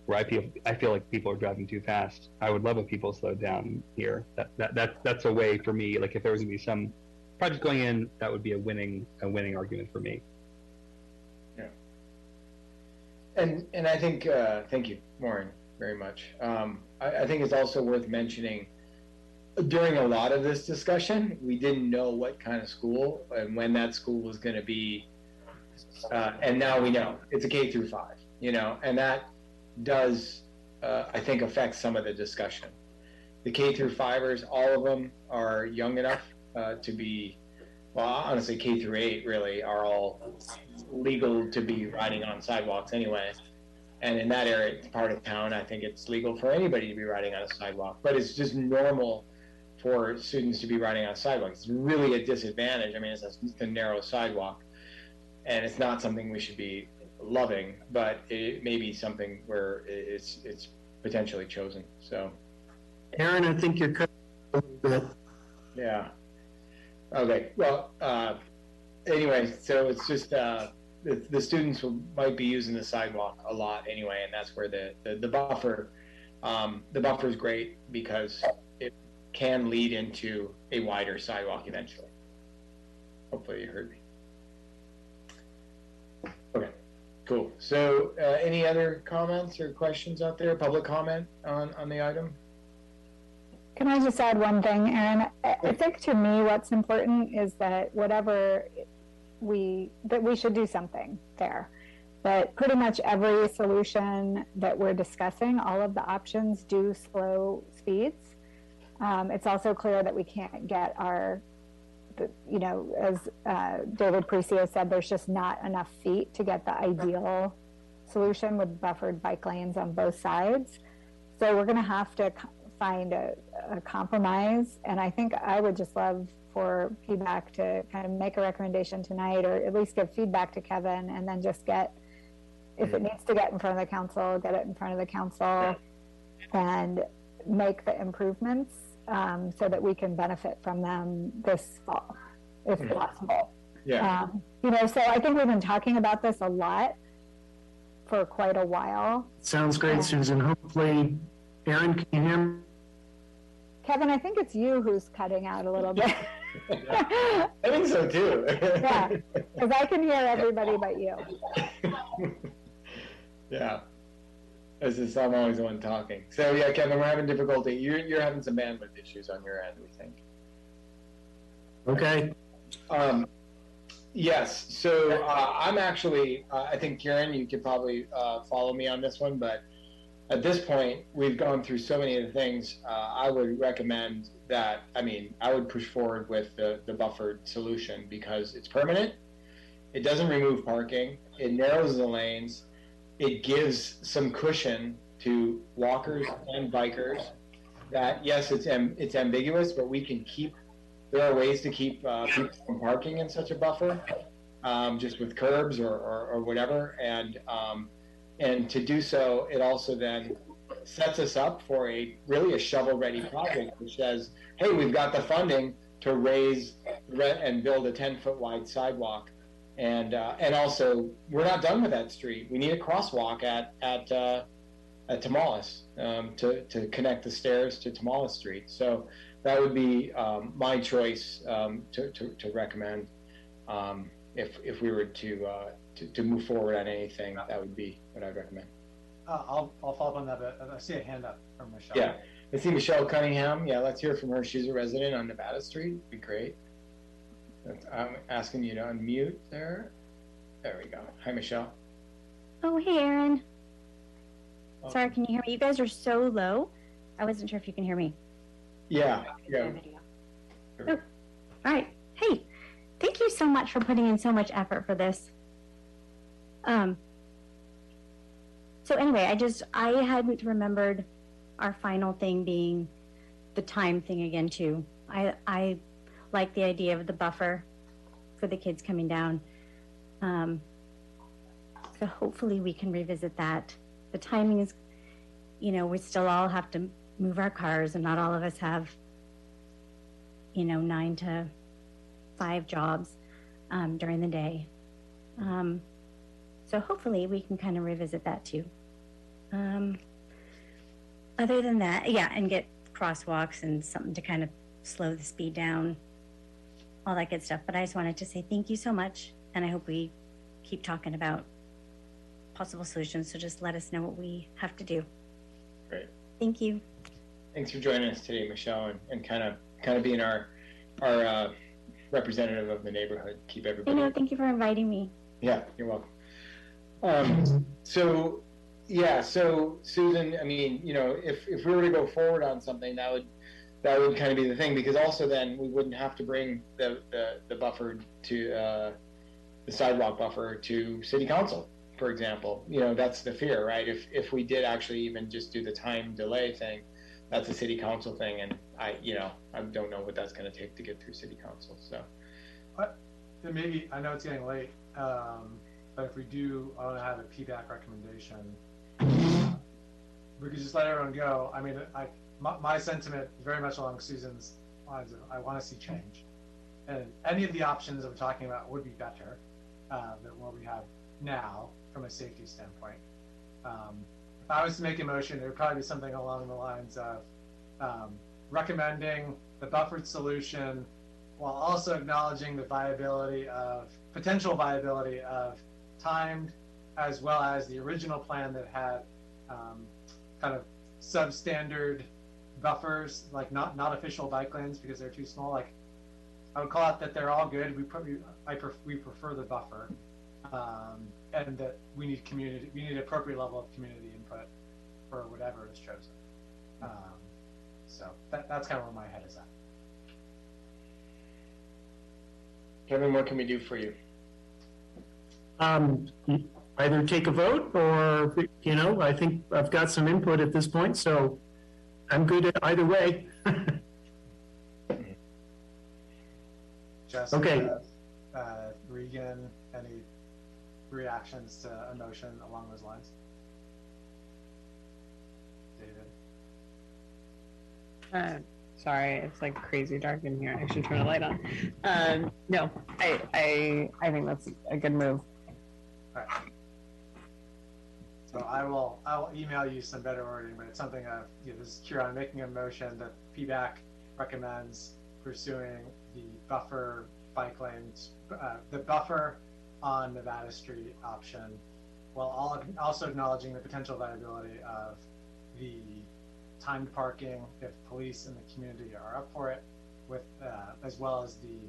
where I feel I feel like people are driving too fast. I would love if people slowed down here. That that, that that's a way for me. Like if there was gonna be some project going in, that would be a winning a winning argument for me. Yeah. And and I think uh, thank you, Warren, very much. Um, I, I think it's also worth mentioning during a lot of this discussion, we didn't know what kind of school and when that school was going to be, uh, and now we know it's a K through five. You know, and that does, uh, I think, affect some of the discussion. The K through fivers, all of them are young enough uh, to be, well, honestly, K through eight really are all legal to be riding on sidewalks anyway. And in that area, part of town, I think it's legal for anybody to be riding on a sidewalk, but it's just normal for students to be riding on sidewalks. It's really a disadvantage. I mean, it's a, a narrow sidewalk, and it's not something we should be loving, but it may be something where it's it's potentially chosen. So, Aaron, I think you're cut a little bit. yeah. Okay. Well, uh, anyway, so it's just uh, the, the students will, might be using the sidewalk a lot anyway, and that's where the the, the buffer um, the buffer is great because it can lead into a wider sidewalk eventually. Hopefully, you heard me. Cool. So, uh, any other comments or questions out there? Public comment on, on the item? Can I just add one thing, Aaron? I I think to me, what's important is that whatever we, that we should do something there. But pretty much every solution that we're discussing, all of the options do slow speeds. Um, it's also clear that we can't get our, the- you know, as uh, David Parisi said, there's just not enough feet to get the ideal solution with buffered bike lanes on both sides. So we're going to have to co- find a, a compromise. And I think I would just love for PBAC to kind of make a recommendation tonight or at least give feedback to Kevin and then just get, if it needs to get in front of the council, get it in front of the council and make the improvements um, so that we can benefit from them this fall, if Mhm. possible. Yeah. Um, you know, so I think we've been talking about this a lot for quite a while. Sounds great, Susan. Hopefully, Aaron, can you hear me? Kevin, I think it's you who's cutting out a little bit. I think so too. Yeah, because I can hear everybody but you. yeah. As is, I'm always the one talking. So yeah, Kevin, we're having difficulty. You're you're having some bandwidth issues on your end, we think. Okay. Um, yes. So uh, I'm actually. Uh, I think Karen, you could probably uh, follow me on this one, but at this point, we've gone through so many of the things. Uh, I would recommend that. I mean, I would push forward with the the buffered solution because it's permanent. It doesn't remove parking. It narrows the lanes. It gives some cushion to walkers and bikers. That yes, it's am, it's ambiguous, but we can keep there are ways to keep uh, people from parking in such a buffer, um, just with curbs or, or, or whatever. And um, and to do so, it also then sets us up for a really a shovel-ready project, which says, hey, we've got the funding to raise re- and build a 10-foot wide sidewalk. And uh, and also, we're not done with that street. We need a crosswalk at at uh, at Tomales um, to to connect the stairs to Tomales Street. So that would be um, my choice um, to, to, to recommend um, if, if we were to, uh, to, to move forward on anything. That would be what I'd recommend. Uh, I'll, I'll follow up on that, but I see a hand up from Michelle. Yeah, I see Michelle Cunningham. Yeah, let's hear from her. She's a resident on Nevada Street. Be great. That's- I'm asking you to unmute there. There we go. Hi, Michelle. Oh, hey, Aaron. Oh. Sorry, can you hear me? You guys are so low. I wasn't sure if you can hear me. Yeah, yeah. Oh, all right. Hey, thank you so much for putting in so much effort for this. Um. So anyway, I just I hadn't remembered our final thing being the time thing again too. I I like the idea of the buffer for the kids coming down. Um, so hopefully we can revisit that. The timing is, you know, we still all have to move our cars, and not all of us have, you know, nine to five jobs um, during the day. Um, so hopefully we can kind of revisit that too. Um, other than that, yeah, and get crosswalks and something to kind of slow the speed down, all that good stuff. But I just wanted to say thank you so much, and I hope we keep talking about possible solutions. So just let us know what we have to do. Great. Thank you. Thanks for joining us today, Michelle, and, and kind of kind of being our our uh, representative of the neighborhood. Keep everybody. You know, thank you for inviting me. Yeah, you're welcome. Um, so, yeah, so Susan, I mean, you know, if, if we were to go forward on something, that would, that would kind of be the thing, because also then we wouldn't have to bring the, the, the buffer to, uh, the sidewalk buffer to city council, for example. You know, that's the fear, right? If, if we did actually even just do the time delay thing, that's a city council thing, and I, you know, I don't know what that's gonna take to get through city council, so. But maybe, I know it's getting late, um, but if we do, I to have a PBAC recommendation. We could just let everyone go. I mean, I, my, my sentiment is very much along Susan's lines of, I want to see change. And any of the options that we're talking about would be better, uh, than what we have now from a safety standpoint. Um, if I was to make a motion, it would probably be something along the lines of, um, recommending the buffered solution while also acknowledging the viability of potential viability of timed as well as the original plan that had um, kind of substandard buffers, like not not official bike lanes because they're too small. Like I would call it that they're all good. We probably I pref- we prefer the buffer, um, and that we need community we need appropriate level of community input for whatever is chosen. Um, so that, that's kind of where my head is at. Kevin, what can we do for you? Um, either take a vote or, you know, I think I've got some input at this point, so I'm good at either way. Jessica, Okay. uh, Regan, any reactions to a motion along those lines? David? Uh, sorry, it's like crazy dark in here. I should turn the light on. Um, no, I, I, I think that's a good move. Alright. So I will, I will email you some better wording, but it's something of, you know, this is Kieran making a motion that PBAC recommends pursuing the buffer bike lanes, uh, the buffer on Nevada Street option, while all, also acknowledging the potential viability of the timed parking if police and the community are up for it, with, uh, as well as the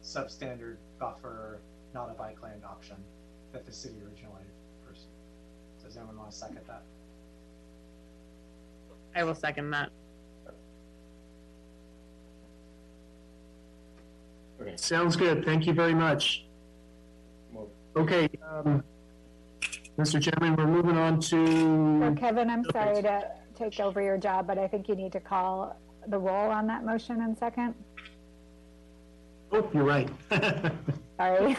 substandard buffer, not a bike lane option that the city originally. Does anyone want to second that? I will second that. Okay, Sounds good. Thank you very much. Well- Okay, um, Mr. Chairman, we're moving on So to, Kevin, I'm sorry to take over your job, but I think you need to call the roll on that motion in second. oh, you're right. Sorry.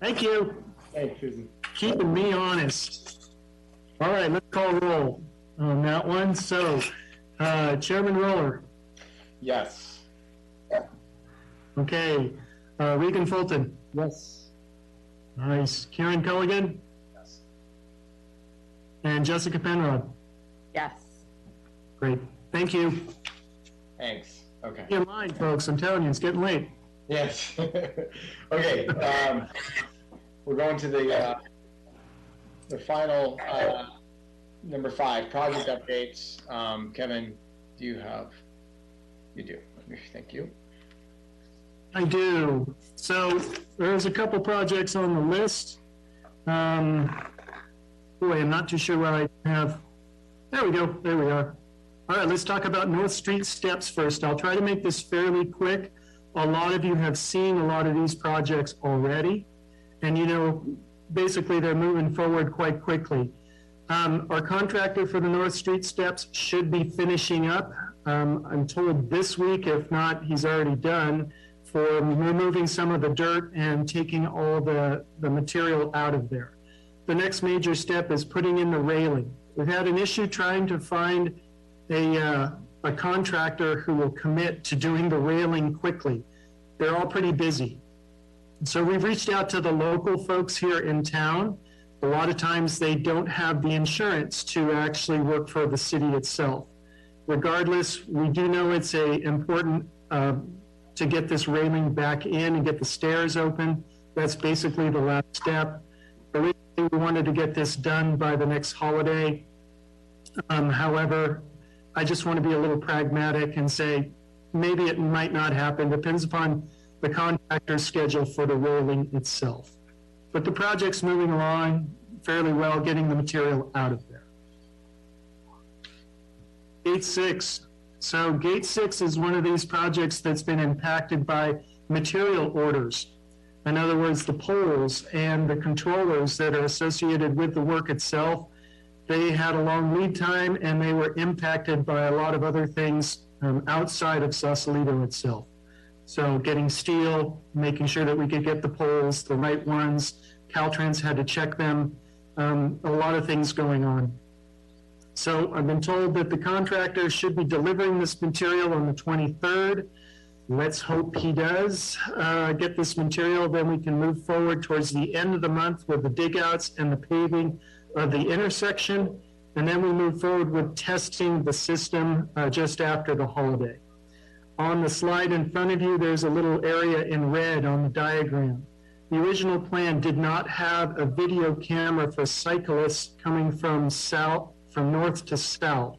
Thank you. Thanks, Susan. Keeping me honest. All right, let's call roll on that one. So, uh, Chairman Roller, Yes. okay. Uh, Regan Fulton, Yes. nice. Kieran Culligan Yes. and Jessica Penrod. Yes. Great. Thank you. Thanks. Okay. Be in line, folks. I'm telling you, it's getting late. Yes. okay. Um, we're going to the uh, the final uh, number five project updates. Um, Kevin, do you have? You do. Thank you. I do. So there's a couple projects on the list. Um, boy, I'm not too sure what I have. There we go. There we are. All right, let's talk about North Street steps first. I'll try to make this fairly quick. A lot of you have seen a lot of these projects already. And you know, basically they're moving forward quite quickly. Um, our contractor for the North Street steps should be finishing up. Um, I'm told this week, if not, he's already done for removing some of the dirt and taking all the, the material out of there. The next major step is putting in the railing. We've had an issue trying to find a, uh, a contractor who will commit to doing the railing quickly. They're all pretty busy. So we've reached out to the local folks here in town. A lot of times they don't have the insurance to actually work for the city itself. Regardless, we do know it's a important uh, to get this railing back in and get the stairs open. That's basically the last step. Originally, we wanted to get this done by the next holiday. Um, however, I just want to be a little pragmatic and say maybe it might not happen. Depends upon the contractor's schedule for the rolling itself. But the project's moving along fairly well, getting the material out of there. Gate six. So gate six is one of these projects that's been impacted by material orders. In other words, the poles and the controllers that are associated with the work itself, they had a long lead time and they were impacted by a lot of other things um, outside of Sausalito itself. So getting steel, making sure that we could get the poles, the right ones. Caltrans had to check them. Um, a lot of things going on. So I've been told that the contractor should be delivering this material on the 23rd. Let's hope he does uh, get this material. Then we can move forward towards the end of the month with the digouts and the paving of the intersection. And then we move forward with testing the system uh, just after the holiday. On the slide in front of you, there's a little area in red on the diagram. The original plan did not have a video camera for cyclists coming from south, from north to south.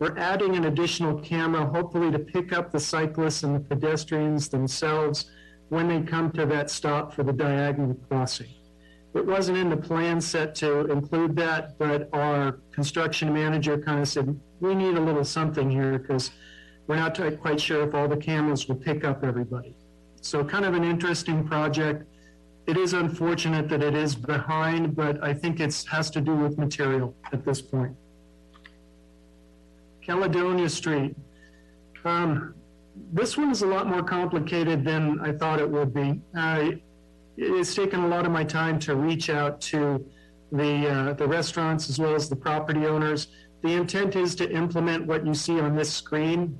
We're adding an additional camera, hopefully to pick up the cyclists and the pedestrians themselves when they come to that stop for the diagonal crossing. It wasn't in the plan set to include that, but our construction manager kind of said, we need a little something here because we're not quite sure if all the cameras will pick up everybody. So kind of an interesting project. it is unfortunate that it is behind, but I think it has to do with material at this point. Caledonia Street. Um, this one is a lot more complicated than I thought it would be. Uh, it's taken a lot of my time to reach out to the, uh, the restaurants as well as the property owners. The intent is to implement what you see on this screen.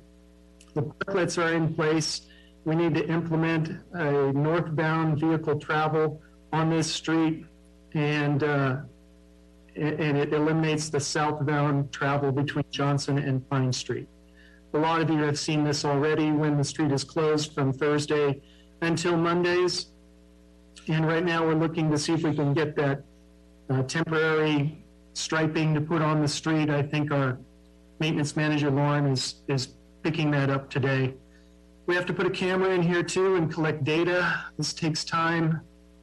The parklets are in place. We need to implement a northbound vehicle travel on this street and, uh, and it eliminates the southbound travel between Johnson and Pine Street. A lot of you have seen this already when the street is closed from Thursday until Mondays. And right now, we're looking to see if we can get that uh, temporary striping to put on the street. I think our maintenance manager, Lauren, is, is picking that up today. We have to put a camera in here too and collect data. This takes time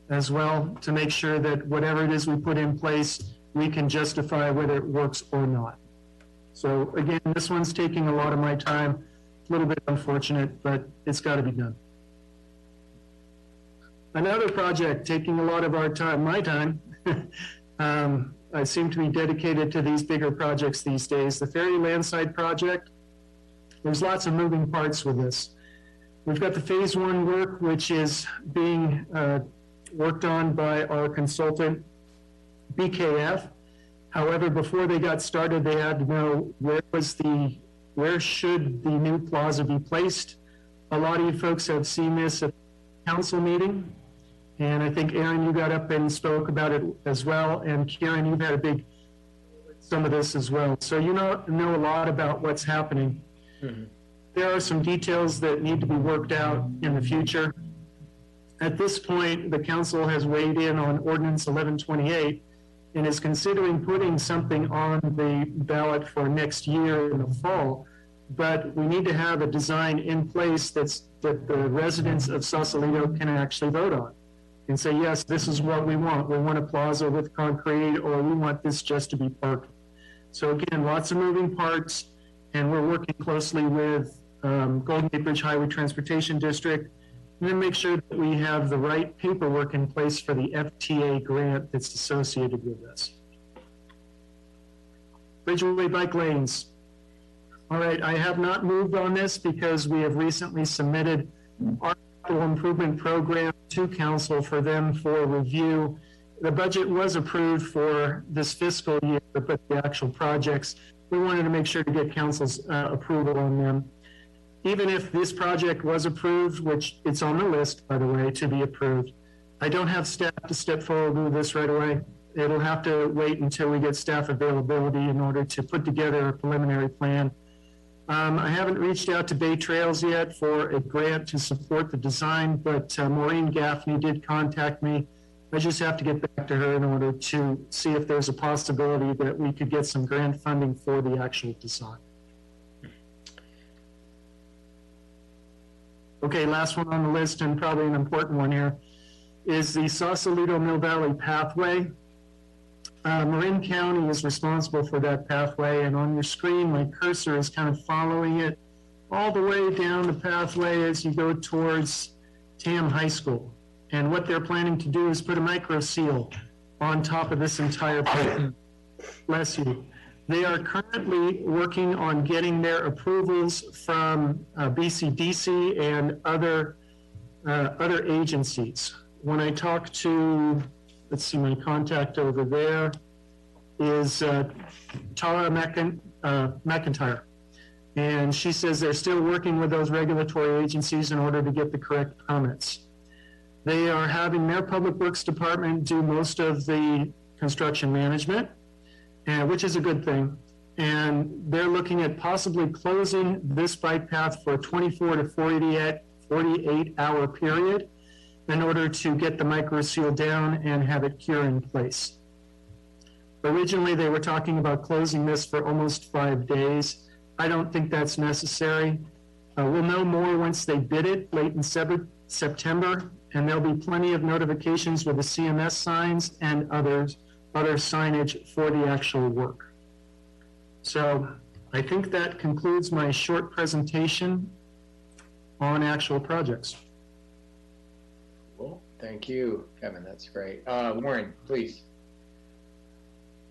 as well to make sure that whatever it is we put in place, we can justify whether it works or not. So again, this one's taking a lot of my time. A little bit unfortunate, but it's got to be done. Another project taking a lot of our time, my time. um, I seem to be dedicated to these bigger projects these days. The Ferry Landside project. There's lots of moving parts with this. We've got the phase one work, which is being uh, worked on by our consultant, BKF. However, before they got started, they had to know where was the, where should the new plaza be placed? A lot of you folks have seen this at council meeting. And I think Aaron, you got up and spoke about it as well. And Kieran, you've had a big, some of this as well. So you know, know a lot about what's happening. There are some details that need to be worked out in the future. At this point, the council has weighed in on ordinance 1128 and is considering putting something on the ballot for next year in the fall. But we need to have a design in place that's, that the residents of Sausalito can actually vote on and say, yes, this is what we want. We want a plaza with concrete, or we want this just to be parking. So again, lots of moving parts, and we're working closely with um, Golden Gate Bridge Highway Transportation District, and then make sure that we have the right paperwork in place for the FTA grant that's associated with this. Bridgeway bike lanes. All right, I have not moved on this because we have recently submitted our capital improvement program to council for them for review. The budget was approved for this fiscal year, but the actual projects, we wanted to make sure to get council's uh, approval on them. Even if this project was approved, which it's on the list, by the way, to be approved, I don't have staff to step forward with this right away. It'll have to wait until we get staff availability in order to put together a preliminary plan. Um, I haven't reached out to Bay Trails yet for a grant to support the design, but uh, Maureen Gaffney did contact me. I just have to get back to her in order to see if there's a possibility that we could get some grant funding for the actual design. Okay, last one on the list and probably an important one here is the Sausalito Mill Valley pathway. Uh, Marin County is responsible for that pathway, and on your screen, my cursor is kind of following it all the way down the pathway as you go towards Tam High School. And what they're planning to do is put a micro seal on top of this entire plan. Bless you. They are currently working on getting their approvals from uh, BCDC and other uh, other agencies. When I talk to, let's see, my contact over there is uh, Tara uh, McIntyre. And she says they're still working with those regulatory agencies in order to get the correct permits. They are having their public works department do most of the construction management, and, which is a good thing. And they're looking at possibly closing this bike path for a 24 to 48, 48 hour period in order to get the micro seal down and have it cure in place. Originally, they were talking about closing this for almost five days. I don't think that's necessary. Uh, we'll know more once they bid it late in Sep- September, and there'll be plenty of notifications with the CMS signs and others, other signage for the actual work. So I think that concludes my short presentation on actual projects. Cool. Thank you, Kevin. That's great. Uh, Warren, please.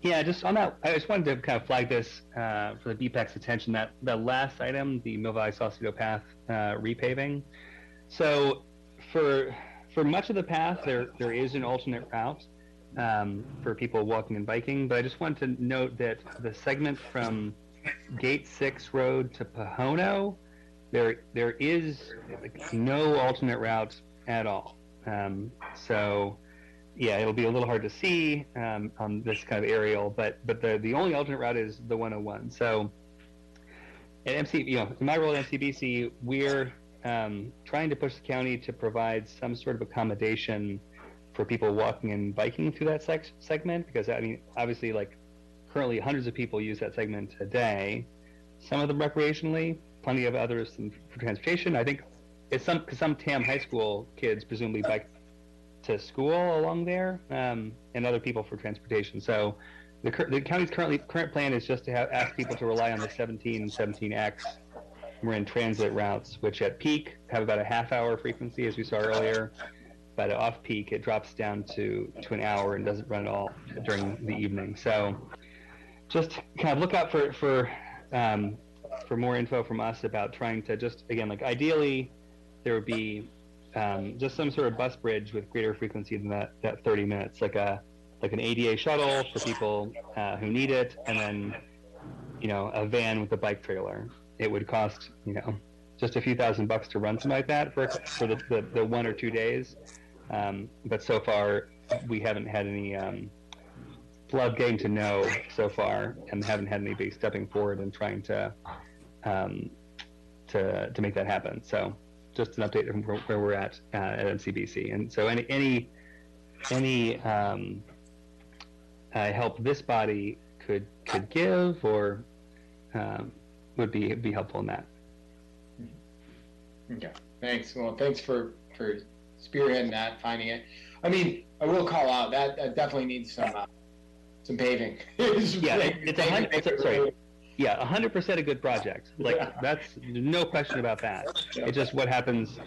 Yeah, just on that, I just wanted to kind of flag this uh, for the PBAC's attention that the last item, the Mill Valley Sausalito Path uh, repaving. So for for much of the path, there there is an alternate route um, for people walking and biking. But I just wanted to note that the segment from Gate Six Road to Pohono, there there is no alternate route at all. Um, so yeah, it'll be a little hard to see um, on this kind of aerial, but but the the only alternate route is the 101. So at MC, you know, in my role at MCBC, we're um, trying to push the county to provide some sort of accommodation for people walking and biking through that segment because I mean, obviously, like currently hundreds of people use that segment a day. Some of them recreationally, plenty of others for transportation. I think it's some some TAM high school kids presumably bike to school along there, um, and other people for transportation. So the, the county's currently current plan is just to have, ask people to rely on the 17 and 17X Marin transit routes, which at peak have about a half hour frequency, as we saw earlier. But off peak, it drops down to, to an hour and doesn't run at all during the evening. So just kind of look out for, for, um, for more info from us about trying to just, again, like ideally, there would be um, just some sort of bus bridge with greater frequency than that, that 30 minutes, like a like an ADA shuttle for people uh, who need it, and then you know a van with a bike trailer. It would cost you know just a few thousand bucks to run something like that for for the, the, the one or two days. Um, but so far, we haven't had any um, blood getting to know so far, and haven't had anybody stepping forward and trying to um, to to make that happen. So just an update from where we're at uh, at MCBC. And so any any any um, uh, help this body could could give or um, would be be helpful in that. Okay, thanks. Well, thanks for for spearheading that, finding it. I mean, I will call out that, that definitely needs some uh, some paving. yeah, it, it's a hundred. Sorry, yeah, hundred percent a good project. Like Yeah. that's no question about that. It's just what happens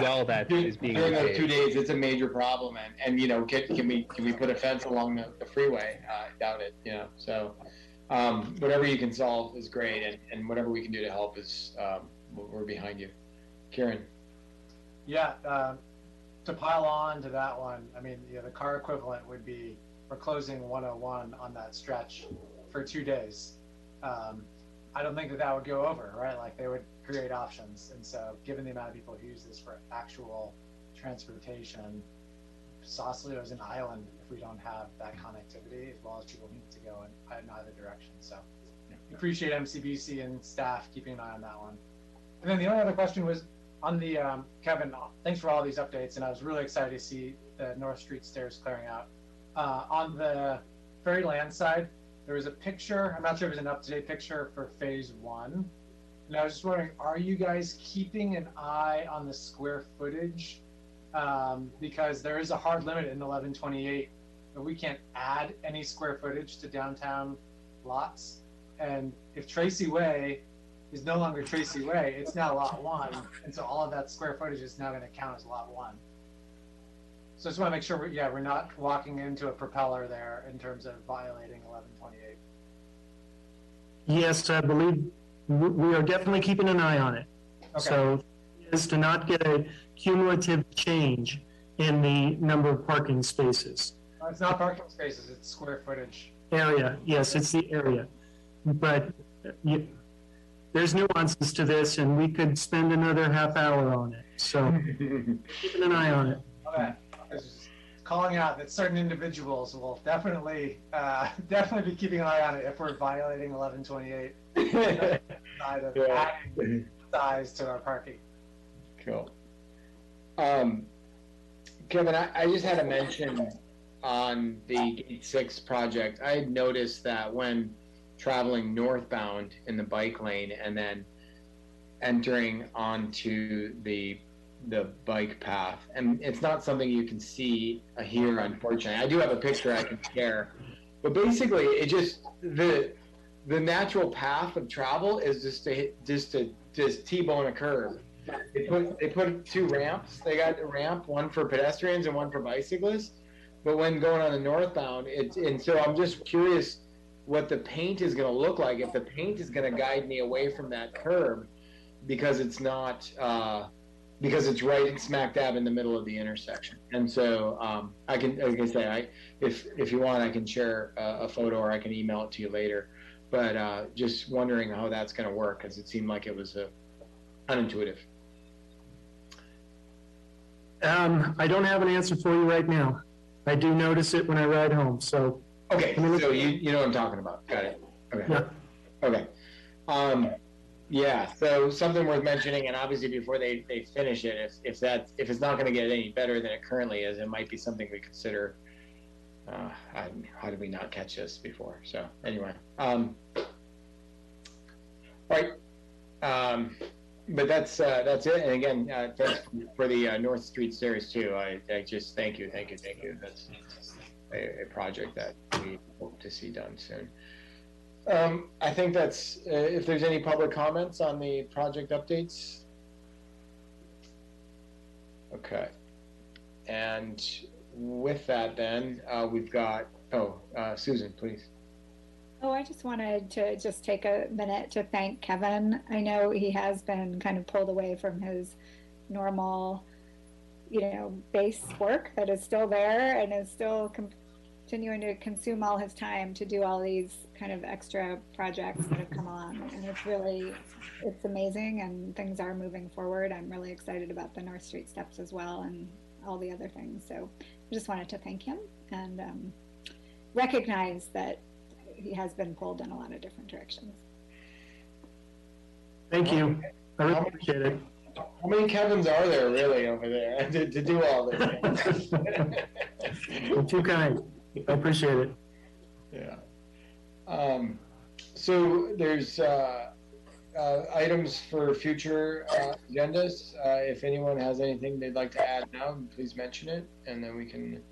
while that is being During those two days, it's a major problem, and, and you know, can, can we can we put a fence along the, the freeway? Uh, I doubt it. You know, so um, whatever you can solve is great, and, and whatever we can do to help is um, we're behind you. Karen, Yeah, um, to pile on to that one, I mean, the car equivalent would be we're closing 101 on that stretch for two days. Um, I don't think that that would go over, right? Like they would create options, and so given the amount of people who use this for actual transportation, Sausalito is an island if we don't have that connectivity, as well as people need to go in, in either direction. So appreciate MCBC and staff keeping an eye on that one. And then the only other question was on the um, Kevin. Thanks for all these updates, and I was really excited to see the North Street stairs clearing out. Uh, on the ferry land side, there was a picture. I'm not sure if it's an up-to-date picture for phase one. And I was just wondering, are you guys keeping an eye on the square footage? Um, because there is a hard limit in 1128 that we can't add any square footage to downtown lots. And if Tracy Way is no longer Tracy Way, it's now lot one. And so all of that square footage is now going to count as lot one. So I just want to make sure, we're, yeah, we're not walking into a propeller there in terms of violating 1128. Yes, I believe we are definitely keeping an eye on it. So is to not get a cumulative change in the number of parking spaces. Uh, It's not parking spaces, it's square footage. Area, yes, it's the area. But uh, you, there's nuances to this and we could spend another half hour on it. So keeping an eye on it. Okay. I was just calling out that certain individuals will definitely, uh, definitely be keeping an eye on it if we're violating 1128. Side of Yeah. adding size to our parking. Cool. Um, Kevin, I, I just had a mention on the Gate Six project. I had noticed that when traveling northbound in the bike lane and then entering onto the the bike path, and it's not something you can see here, unfortunately. I do have a picture I can share, but basically, it just the the natural path of travel is just to hit, just to just t-bone a curve they put they put two ramps. They got a ramp, one for pedestrians and one for bicyclists. But when going on the northbound, it's and so I'm just curious what the paint is going to look like. If the paint is going to guide me away from that curb, because it's not uh, because it's right smack dab in the middle of the intersection. And so um, I can, like I say, I if if you want, I can share a, a photo or I can email it to you later. But uh, just wondering how that's going to work because it seemed like it was uh, unintuitive. Um, I don't have an answer for you right now. I do notice it when I ride home, so. Okay, so you, you know what I'm talking about. Got it. Okay. Yeah. Okay. Um, yeah, so something worth mentioning, and obviously before they, they finish it, if, if that if it's not going to get any better than it currently is, it might be something we consider. Uh, how, how did we not catch this before? So anyway, um, all right, um, but that's uh, that's it. And again, uh, thanks for the uh, North Street series too. I, I just thank you, thank you, thank you. That's a, a project that we hope to see done soon. Um, I think that's, uh, if there's any public comments on the project updates. Okay. And with that then, uh, we've got, oh, uh, Susan, please. Oh, I just wanted to just take a minute to thank Kevin. I know he has been kind of pulled away from his normal, you know, base work that is still there and is still continuing to consume all his time to do all these kind of extra projects that have come along. And it's really, it's amazing and things are moving forward. I'm really excited about the North Street steps as well and all the other things. So I just wanted to thank him and um, recognize that he has been pulled in a lot of different directions. Thank you. I really appreciate it. How many Kevins are there really over there to, to do all this? You're too kind. I appreciate it. Yeah. Um, so there's uh, uh, items for future uh, agendas. Uh, if anyone has anything they'd like to add now, please mention it, and then we can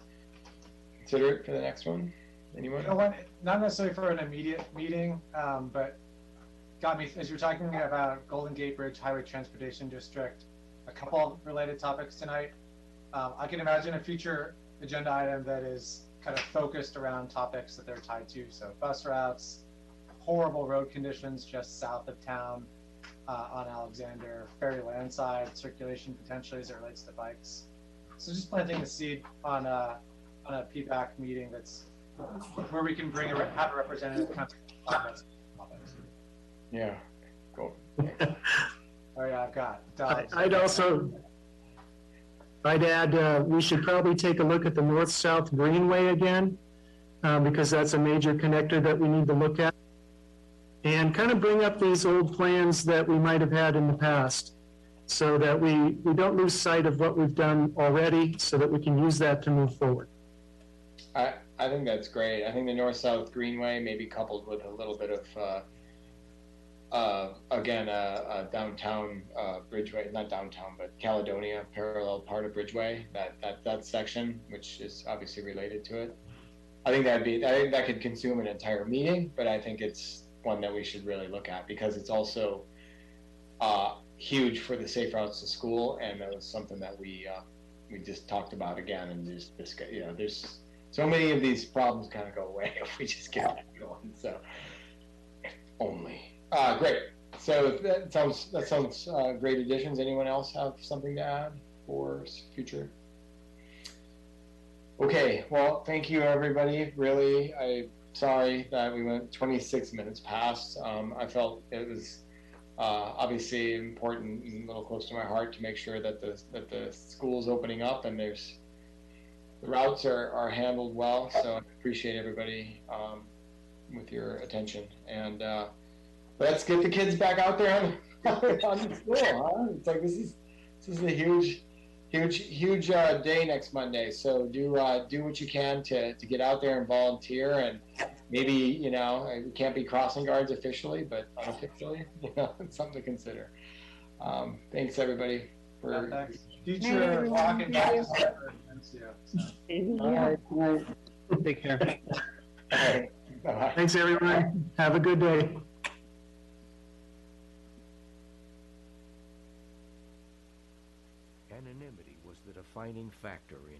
consider it for the next one. Anyone? You know what? Not necessarily for an immediate meeting, um, but got me as you were talking about Golden Gate Bridge Highway Transportation District. A couple of related topics tonight. Um, I can imagine a future agenda item that is kind of focused around topics that they're tied to. So bus routes, horrible road conditions just south of town uh, on Alexander, ferry landside circulation potentially as it relates to bikes. So just planting the seed on a on a PBAC meeting that's where we can bring a have a representative kind of comments. Yeah, cool. Oh yeah, I've got. I- I'd also, I'd add, uh, we should probably take a look at the north-south greenway again, uh, because that's a major connector that we need to look at. And kind of bring up these old plans that we might have had in the past, so that we, we don't lose sight of what we've done already, so that we can use that to move forward. I, I think that's great. I think the north-south greenway maybe coupled with a little bit of, uh, uh, again, uh, downtown Bridgeway, not downtown, but Caledonia, parallel part of Bridgeway, that, that, that section, which is obviously related to it. I think that'd be, I think that could consume an entire meeting, but I think it's one that we should really look at because it's also uh, huge for the safe routes to school, and it was something that we uh, we just talked about again, and just you know, there's so many of these problems kind of go away if we just get that going. So only. Uh, great. So that sounds that sounds uh, great additions. Anyone else have something to add for future? Okay. Well, thank you everybody. Really, I sorry that we went 26 minutes past. Um, I felt it was uh, obviously important and a little close to my heart to make sure that the that the school's opening up and there's the routes are, are handled well. So I appreciate everybody um, with your attention. And uh, let's get the kids back out there on, on the school. Huh? It's like this is this is a huge, huge, huge uh, day next Monday. So do uh, do what you can to, to get out there and volunteer. And maybe you know we can't be crossing guards officially, but unofficially, you know, it's something to consider. Um, thanks everybody for. Yeah, thanks. Future walking yeah. Take care. Thanks, everyone. Have a good day. Anonymity was the defining factor in